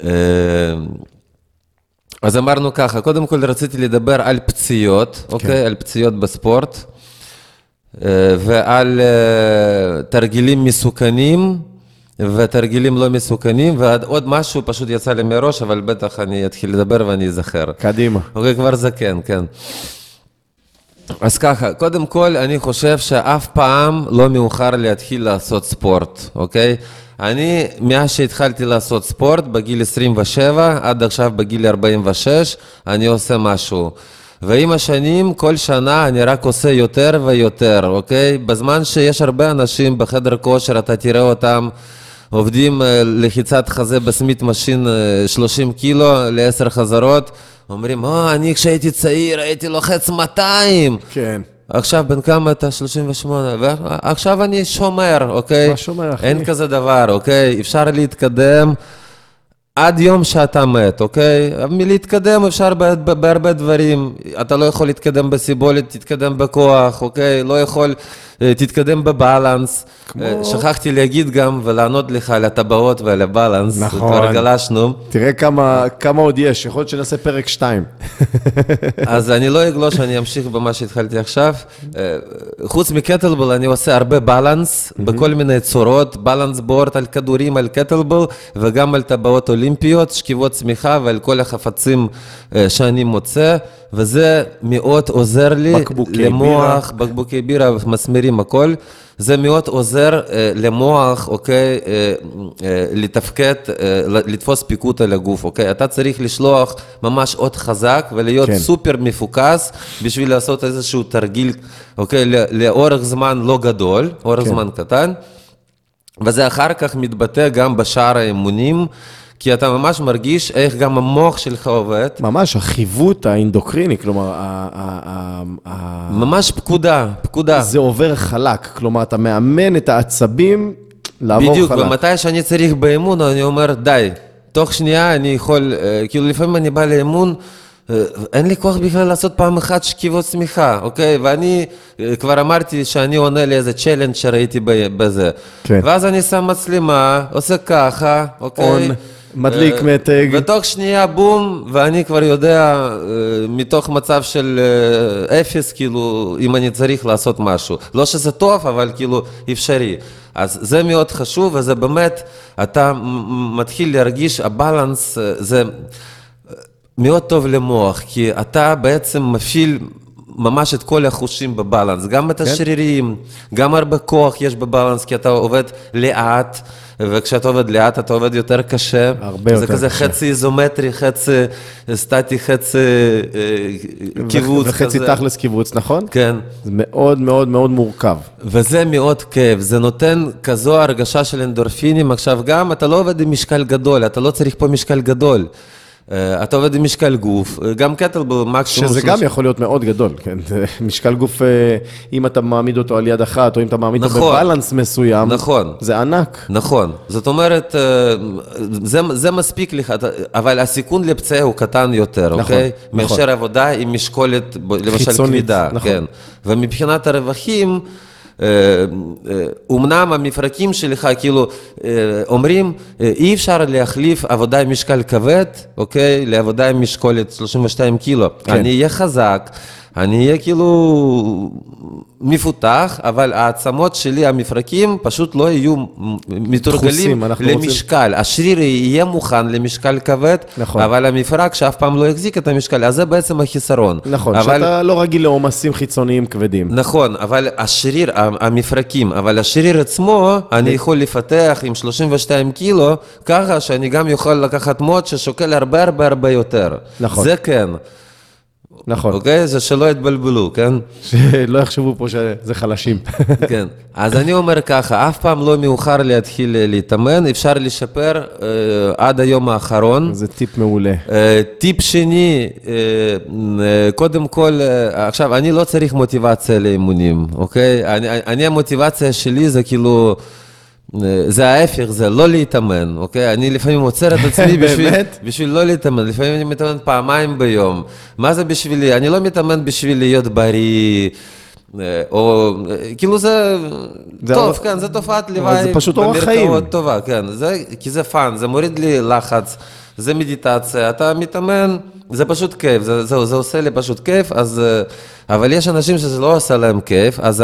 אה, אז אמרנו ככה, קודם כל רציתי לדבר על פציעות, אוקיי? על פציעות בספורט, אה, ועל אה, תרגילים מסוכנים ותרגילים לא מסוכנים, ועוד משהו פשוט יצא לי מראש, אבל בטח אני אתחיל לדבר ואני אזכר. קדימה. אוקיי, כבר זקן, כן. אז ככה, קודם כל, אני חושב שאף פעם לא מאוחר להתחיל לעשות ספורט, אוקיי? אני, מאז שהתחלתי לעשות ספורט, בגיל 27, עד עכשיו בגיל 46, אני עושה משהו. ועם השנים, כל שנה אני רק עושה יותר ויותר, אוקיי? בזמן שיש הרבה אנשים בחדר כושר, אתה תראה אותם עובדים אה, לחיצת חזה ב Smith machine אה, 30 קילו ל-10 חזרות, אומרים, או, אני כשהייתי צעיר הייתי לוחץ 200. כן. עכשיו, בן כמה אתה? 38. ועכשיו אני שומר, אוקיי? מה שומר, אחי? אין כזה דבר, אוקיי? אפשר להתקדם עד יום שאתה מת, אוקיי? מלהתקדם אפשר בהרבה דברים. אתה לא יכול להתקדם בסיבולת, תתקדם בכוח, אוקיי? לא יכול, תתקדם בבלנס. כמו... שכחתי להגיד גם ולענות לך על הטבעות ועל הבלנס. נכון. כבר גלשנו. תראה כמה, כמה עוד יש, יכול להיות שנעשה פרק 2. אז אני לא אגלוש, אני אמשיך במה שהתחלתי עכשיו. אה, חוץ מקטלבל, אני עושה הרבה בלנס בכל מיני צורות, בלנס בורד על כדורים, על קטלבל, וגם על טבעות אולימפיות, שכיבות צמיחה ועל כל החפצים אה, שאני מוצא. וזה מאוד עוזר לי בקבוקי למוח, בקבוקי בירה, מסמרים, הכל. זה מאוד עוזר אה, למוח, אוקיי, אה, אה, לתפקד, אה, לתפוס פיקוד על הגוף, אוקיי? אתה צריך לשלוח ממש עוד חזק ולהיות כן. סופר מפוקס בשביל לעשות איזשהו תרגיל, אוקיי, לאורך זמן לא גדול, אורך כן. זמן קטן. וזה אחר כך מתבטא גם בשאר האימונים, כי אתה ממש מרגיש איך גם המוח שלך עובד. ממש, החיווט האינדוקריני, כלומר, ה- ממש פקודה, פקודה. זה עובר חלק. כלומר, אתה מאמן את העצבים לעבור בדיוק, חלק. ומתי שאני צריך באימון, אני אומר, די, תוך שנייה אני יכול, אה, כאילו לפעמים אני בא לאימון, אה, אין לי כוח בכלל לעשות פעם אחת שכיבות צמיחה, אוקיי? ואני אה, כבר אמרתי שאני עונה לאיזה צ'לנג' שראיתי בזה. כן. ואז אני שם מצלמה, עושה ככה, אוקיי? On, מדליק אה, מתג. ותוך שנייה בום, ואני כבר יודע אה, מתוך מצב של אה, אפס, כאילו, אם אני צריך לעשות משהו. לא שזה טוב, אבל כאילו אפשרי. אז זה מאוד חשוב, וזה באמת, אתה מתחיל להרגיש, הבלנס זה מאוד טוב למוח, כי אתה בעצם מפעיל ממש את כל החושים בבלנס, גם את השרירים, גם הרבה כוח יש בבלנס, כי אתה עובד לאט, וכשאתה עובד לאט אתה עובד יותר קשה. הרבה זה יותר כזה קשה. חצי איזומטרי, חצי סטטי, חצי אה, קיבוץ וחצי כזה. תכלס קיבוץ, נכון? כן. זה מאוד מאוד מאוד מורכב. וזה מאוד כיף, זה נותן כזו הרגשה של אנדורפינים. עכשיו גם, אתה לא עובד עם משקל גדול, אתה לא צריך פה משקל גדול. אה, אתה עובד עם משקל גוף, אה, גם קטלבל מקסימום. שזה גם יכול להיות מאוד גדול, כן? משקל גוף, אה, אם אתה מעמיד אותו על יד אחת, או אם אתה מעמיד אותו נכון. בבלנס מסוים, נכון. זה ענק. נכון, זאת אומרת, אה, זה, זה מספיק לך, אבל הסיכון לפציעה הוא קטן יותר, נכון, אוקיי? נכון. מאשר עבודה עם משקולת, למשל חיצונית, כבידה, נכון. כן. ומבחינת הרווחים, אומנם המפרקים שלך כאילו אה, אומרים, אה, אי אפשר להחליף עבודה עם משקל כבד, אוקיי? לעבודה עם משקולת 32 קילו. כן. אני אהיה חזק, אני אהיה כאילו מפותח, אבל העצמות שלי, המפרקים, פשוט לא יהיו מתורגלים אנחנו רוצים- למשקל. השריר יהיה מוכן למשקל כבד, נכון. אבל המפרק שאף פעם לא החזיק את המשקל, אז זה בעצם החיסרון. נכון, אבל... שאתה לא רגיל לעומסים חיצוניים כבדים. נכון, אבל השריר, המפרקים, אבל השריר עצמו, אני יכול לפתח עם 32 קילו, ככה שאני גם יכול לקחת מוט ששוקל הרבה הרבה הרבה יותר. נכון. זה כן, נכון, אוקיי? זה שלא יתבלבלו, כן? שלא יחשבו פה שזה חלשים. כן. אז אני אומר ככה, אף פעם לא מאוחר להתחיל להתאמן, אפשר לשפר אה, עד היום האחרון. זה טיפ מעולה. אה, טיפ שני, אה, אה, קודם כל, אה, עכשיו, אני לא צריך מוטיבציה לאימונים, אוקיי? אני, אני המוטיבציה שלי זה כאילו, אה, זה ההפך, זה לא להתאמן, אוקיי? אני לפעמים עוצר את עצמי בשביל? בשביל לא להתאמן, לפעמים אני מתאמן פעמיים ביום. מה זה בשבילי? אני לא מתאמן בשביל להיות בריא. אה, או, אה, כאילו זה, זה טוב, אורח- כן, זה תופעת לוואי, זה פשוט אורח חיים. טובה, כן, זה, כי זה fun, זה מוריד לי לחץ, זה מדיטציה, אתה מתאמן, זה פשוט כיף, זה, זה, זה עושה לי פשוט כיף, אז, אה, אבל יש אנשים שזה לא עושה להם כיף, אז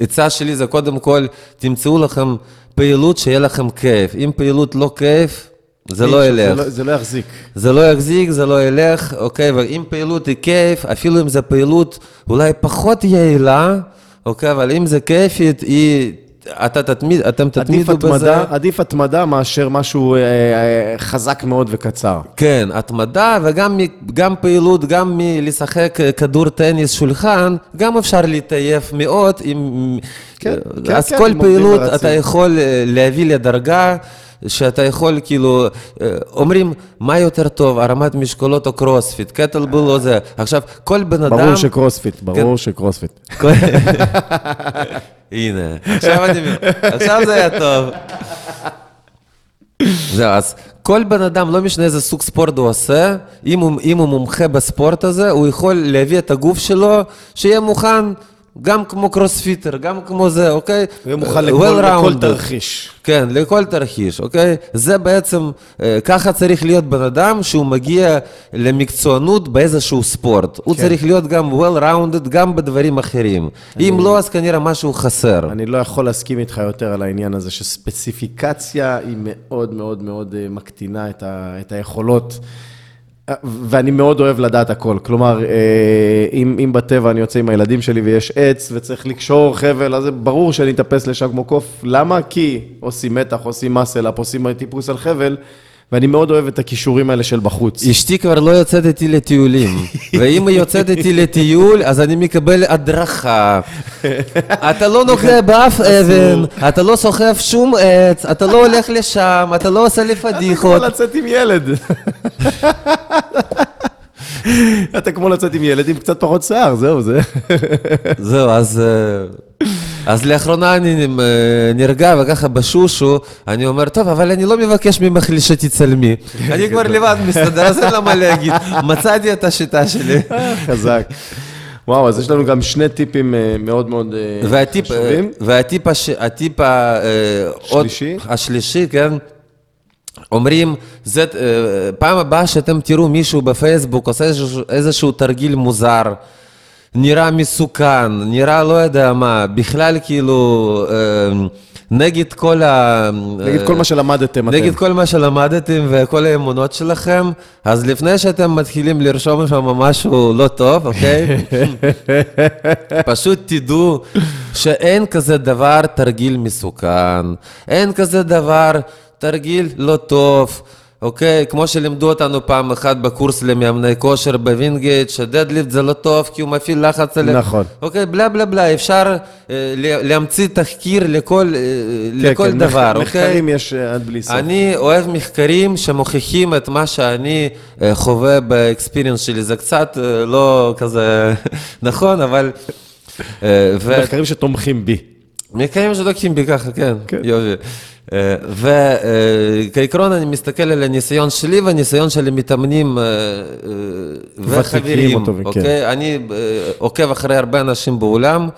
עצה שלי זה קודם כל, תמצאו לכם פעילות שיהיה לכם כיף, אם פעילות לא כיף, זה לא זה ילך. לא- זה לא יחזיק. זה לא יחזיק, זה לא ילך, אוקיי? ואם פעילות היא כיף, אפילו אם זו פעילות אולי פחות יעילה, אוקיי? אבל אם זה כיפית, היא... אתה תתמיד, אתם עדיף תתמידו בזה. התמדה, עדיף התמדה מאשר משהו אה, אה, חזק מאוד וקצר. כן, התמדה וגם גם פעילות, גם מלשחק אה, כדור טניס שולחן, גם אפשר להתעייף מאוד. עם... כן, אה, כן, אז כן, כל פעילות. אתה יכול אה, להביא לדרגה. שאתה יכול, כאילו, אומרים, מה יותר טוב, הרמת משקולות או קרוספיט, קטלבל או זה. עכשיו, כל בן אדם... ברור שקרוספיט, כן. ברור שקרוספיט. הנה, עכשיו אני מבין, עכשיו זה היה טוב. זהו, אז כל בן אדם, לא משנה איזה סוג ספורט הוא עושה, אם הוא, אם הוא מומחה בספורט הזה, הוא יכול להביא את הגוף שלו, שיהיה מוכן גם כמו קרוספיטר, גם כמו זה, אוקיי? הוא מוכן Well לכל. תרחיש. כן, לכל תרחיש, אוקיי? זה בעצם, אה, ככה צריך להיות בן אדם שהוא מגיע למקצוענות באיזשהו ספורט. הוא כן. צריך להיות גם well-rounded גם בדברים אחרים. אם לא, אז כנראה משהו חסר. אני לא יכול להסכים איתך יותר על העניין הזה, שספציפיקציה היא מאוד מאוד מאוד אה, מקטינה את, ה, את היכולות. ואני מאוד אוהב לדעת הכל. כלומר, אה, אם, אם בטבע אני יוצא עם הילדים שלי ויש עץ וצריך לקשור חבל, אז ברור שאני אטפס לשם כמו קוף. למה? כי עושים מתח, עושים מסל-אפ, עושים טיפוס על חבל, ואני מאוד אוהב את הכישורים האלה של בחוץ. אשתי כבר לא יוצאת איתי לטיולים, ואם היא יוצאת איתי לטיול, אז אני מקבל הדרכה. אתה לא נוגע באף אבן, אתה לא סוחב שום עץ, אתה לא הולך לשם, אתה לא עושה לי אתה כמו פדיחות. לצאת עם ילד. אתה כמו לצאת עם ילד עם קצת פחות שיער, זהו, זה. זהו, אז... אה, אז לאחרונה אני אה, נרגע וככה בשושו, אני אומר, טוב, אבל אני לא מבקש ממך שתצלמי. אני כבר לבד מסתדר, אז אין לה מה להגיד. מצאתי את השיטה שלי. חזק. וואו, אז יש לנו גם שני טיפים אה, מאוד מאוד אה, והטיפ, חשובים. והטיפ הש, הטיפ ה- אה, עוד- שלישי? השלישי, כן. אומרים, זה, אה, פעם הבאה שאתם תראו מישהו בפייסבוק עושה איזשהו, איזשהו תרגיל מוזר, נראה מסוכן, נראה לא יודע מה, בכלל כאילו אה, נגד כל ה... נגיד כל מה שלמדתם אתם. נגד כל מה שלמדתם וכל האמונות שלכם, אז לפני שאתם מתחילים לרשום שם משהו לא טוב, אוקיי? פשוט תדעו שאין כזה דבר תרגיל מסוכן, אין כזה דבר תרגיל לא טוב. אוקיי, כמו שלימדו אותנו פעם אחת בקורס למאמני כושר בווינגייט, ש deadlift זה לא טוב כי הוא מפעיל לחץ על... נכון. אוקיי, בלה בלה בלה, אפשר אה, להמציא תחקיר לכל, אה, כן, לכל כן, דבר, מחקר- אוקיי? מחקרים יש אה, עד בלי סוף. אני אוהב מחקרים שמוכיחים את מה שאני אה, חווה ב experience שלי, זה קצת אה, לא כזה נכון, אבל... אה, ו- מחקרים שתומכים בי. מחקרים שלוקחים בי ככה, כן, כן. יופי. וכעיקרון אני מסתכל על הניסיון שלי והניסיון של המתאמנים אה, אה, וחברים, הטובים, כן. אוקיי? אני אה, עוקב אחרי הרבה אנשים בעולם,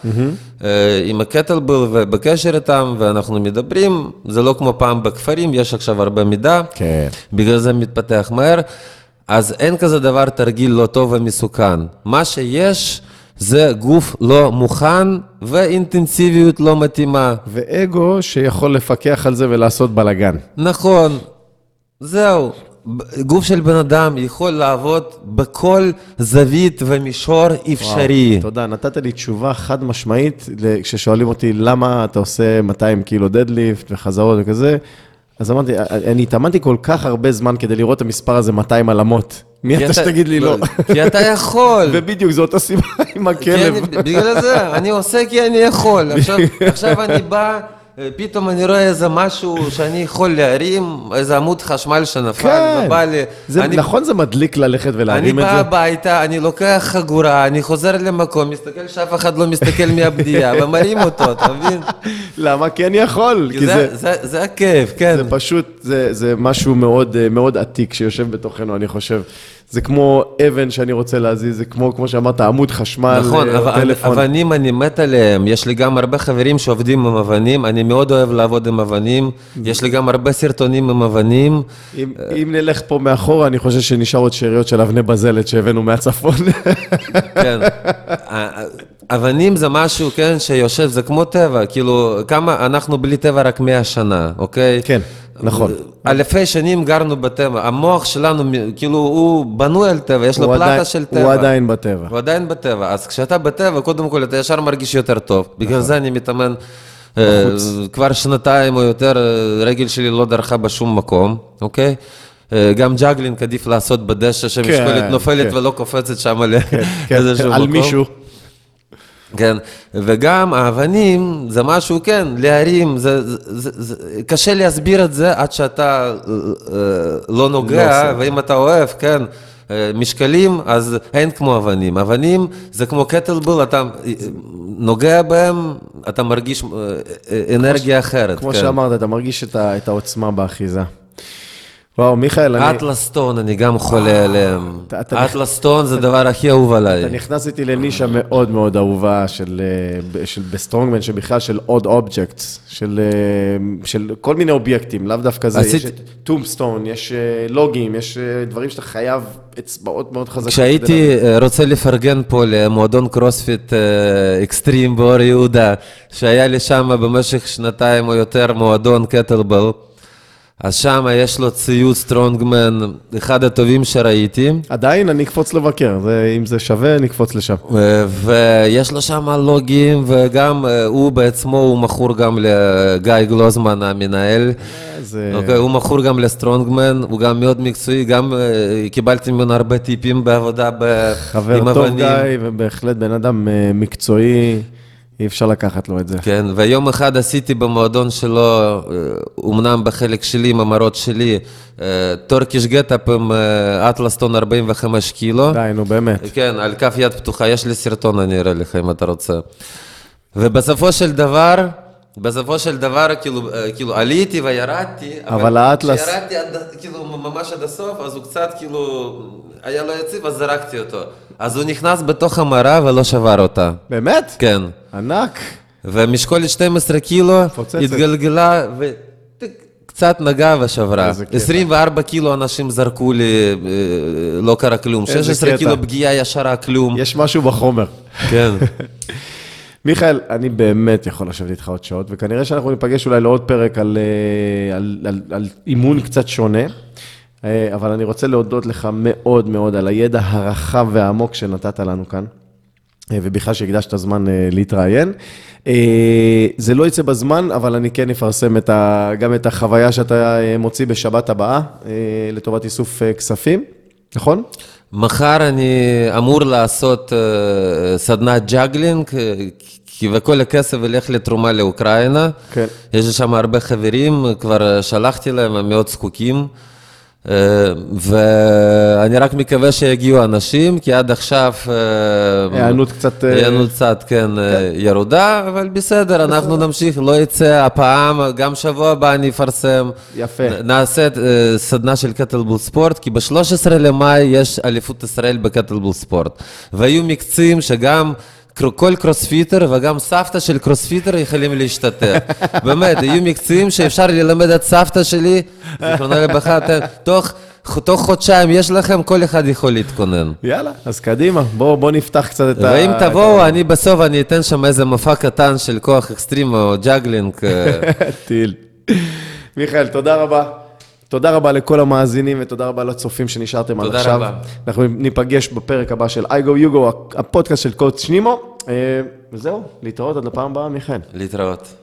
אה, עם הקטלבל ובקשר איתם, ואנחנו מדברים, זה לא כמו פעם בכפרים, יש עכשיו הרבה מידע, כן. בגלל זה מתפתח מהר, אז אין כזה דבר תרגיל לא טוב ומסוכן. מה שיש זה גוף לא מוכן ואינטנסיביות לא מתאימה. ואגו שיכול לפקח על זה ולעשות בלאגן. נכון, זהו. גוף של בן אדם יכול לעבוד בכל זווית ומישור אפשרי. תודה, נתת לי תשובה חד משמעית כששואלים אותי למה אתה עושה 200 קילו דדליפט וחזרות וכזה. אז אמרתי, אני התאמנתי כל כך הרבה זמן כדי לראות את המספר הזה 200 עלמות. מי אתה שתגיד לי לא? כי אתה יכול. ובדיוק, זו אותה סיבה עם כי הכלב. בגלל זה, אני עושה כי אני יכול. עכשיו, אני בא, פתאום אני רואה איזה משהו שאני יכול להרים, איזה עמוד חשמל שנפל, כן, ובא לי... זה, אני- נכון זה מדליק ללכת אני ולהרים את בא זה? הביתה, אני לוקח חגורה, אני חוזר למקום, מסתכל שאף אחד לא מסתכל מהבדיעה, ומרים אותו, אתה מבין? למה? כי אני יכול. כי כי זה- זה, זה- זה הכיף, כן. זה פשוט, זה, זה משהו מאוד, אה, מאוד עתיק שיושב בתוכנו, אני חושב. זה כמו אבן שאני רוצה להזיז, זה כמו, כמו שאמרת, עמוד חשמל, נכון, אה, אבל- טלפון. אבנים אני מת עליהם, יש לי גם הרבה חברים שעובדים עם אבנים, אני מאוד אוהב לעבוד עם אבנים, יש לי גם הרבה סרטונים עם אבנים. אם, אם נלך פה מאחורה, אני חושב שנשאר עוד שאריות של אבני בזלת שהבאנו מהצפון. כן. אבנים זה משהו, כן, שיושב, זה כמו טבע, כאילו, כמה, אנחנו בלי טבע רק 100 שנה, אוקיי? כן, נכון. אלפי שנים גרנו בטבע, המוח שלנו, כאילו, הוא בנוי על טבע, יש לו פלטה עדיין- של טבע. הוא עדיין בטבע. הוא עדיין בטבע, אז כשאתה בטבע, קודם כל אתה ישר מרגיש יותר טוב. בגלל נכון. זה אני מתאמן אה, כבר שנתיים או יותר, אה, רגל שלי לא דרכה בשום מקום, אוקיי? אה, גם juggling עדיף לעשות בדשא, שמשקולת נופלת כן. ולא קופצת שם כן, לאיזשהו מקום. על מישהו. כן, וגם האבנים זה משהו, כן, להרים, זה, זה, זה, זה, קשה להסביר את זה עד שאתה אה, אה, לא נוגע, עושה. ואם אתה אוהב, כן, אה, משקלים, אז אין כמו אבנים. אבנים זה כמו kettlebell, אתה נוגע בהם, אתה מרגיש אנרגיה אחרת. כמו כן. שאמרת, אתה מרגיש את, ה, את העוצמה באחיזה. וואו, מיכאל, אני, atlas stone, אני גם חולה עליהם. atlas stone זה הדבר הכי אהוב עליי. אתה נכנס איתי לנישה מאוד מאוד אהובה של, אה, ב strongman, שבכלל של עוד objects, של, אה, של כל מיני אובייקטים, לאו דווקא זה, יש tombstone, יש לוגים, יש אה, דברים שאתה חייב אצבעות מאוד חזקות. כשהייתי רוצה לפרגן פה למועדון CrossFit Extreme באור יהודה, שהיה לי שם במשך שנתיים או יותר מועדון kettlebell, אז שם יש לו ציוד strongman, אחד הטובים שראיתי. עדיין אני אקפוץ לבקר, זה, אם זה שווה, נקפוץ לשם. אה, ויש לו שם לוגים, וגם אה, הוא בעצמו, הוא מכור גם לגיא גלוזמן, המנהל. זה... אוקיי, הוא מכור גם לסטרונגמן, הוא גם מאוד מקצועי, גם אה, קיבלתי ממנו הרבה טיפים בעבודה ב... עם חבר טוב אבנים. גיא, ובהחלט בן אדם אה, מקצועי, אי אפשר לקחת לו את זה. כן, ויום אחד עשיתי במועדון שלו, אה, אומנם בחלק שלי, עם המראות שלי, טורקיש גטאפ עם אה, אטלסטון 45 קילו. די, נו באמת. כן, על כף יד פתוחה, יש לי סרטון, אני אראה לך אם אתה רוצה. ובסופו של דבר, בסופו של דבר, כאילו, אה, כאילו עליתי וירדתי, אבל האטלס- כשירדתי עד, כאילו, ממש עד הסוף, אז הוא קצת, כאילו, היה לו יציב, אז זרקתי אותו. אז הוא נכנס בתוך המרה ולא שבר אותה. באמת? כן. ענק. ומשקולת 12 קילו, מפוצצת. התגלגלה וקצת נגעה ושברה. איזה קטע. 24 קילו אנשים זרקו לי, אה, לא קרה כלום. איזה 16 קטע. קילו פגיעה ישרה, כלום. יש משהו בחומר. כן. מיכאל, אני באמת יכול לשבת איתך עוד שעות, וכנראה שאנחנו ניפגש אולי לעוד פרק על, אה, על, על, על אימון קצת שונה, אה, אבל אני רוצה להודות לך מאוד מאוד על הידע הרחב והעמוק שנתת לנו כאן. אה, ובכלל שהקדשת זמן להתראיין. זה לא יצא בזמן, אבל אני כן אפרסם את ה, גם את החוויה שאתה מוציא בשבת הבאה, אה, לטובת איסוף כספים, נכון? מחר אני אמור לעשות אה, סדנת juggling, אה, כי וכל הכסף ילך לתרומה לאוקראינה. כן. יש לי שם הרבה חברים, כבר שלחתי להם, הם מאוד זקוקים. אה, ואני רק מקווה שיגיעו אנשים, כי עד עכשיו... אה, היענות קצת, אה, היענות קצת, כן, אה, ירודה, אבל בסדר, אנחנו נמשיך, לא יצא הפעם, גם שבוע הבא אני אפרסם. יפה. נעשה סדנה של kettlebell sport, כי ב-13 למאי יש אליפות ישראל ב kettlebell sport. ויהיו מקצים שגם... כל CrossFitter וגם סבתא של CrossFitter יכולים להשתתף. באמת, יהיו מקצים שאפשר ללמד את סבתא שלי, זיכרונה לברכה, תוך, תוך חודשיים יש לכם, כל אחד יכול להתכונן. יאללה, אז קדימה, בוא, בוא נפתח קצת את ה... ואם תבואו, אני בסוף, אני אתן שם איזה מופע קטן של כוח אקסטרים או juggling. אה, טיל. מיכאל, תודה רבה. תודה רבה לכל המאזינים ותודה רבה לצופים שנשארתם עד תודה עכשיו. רבה. אנחנו ניפגש בפרק הבא של I go you go, הפודקאסט של קוד שנימו. אה, וזהו, להתראות עד לפעם הבאה, מיכאל. להתראות.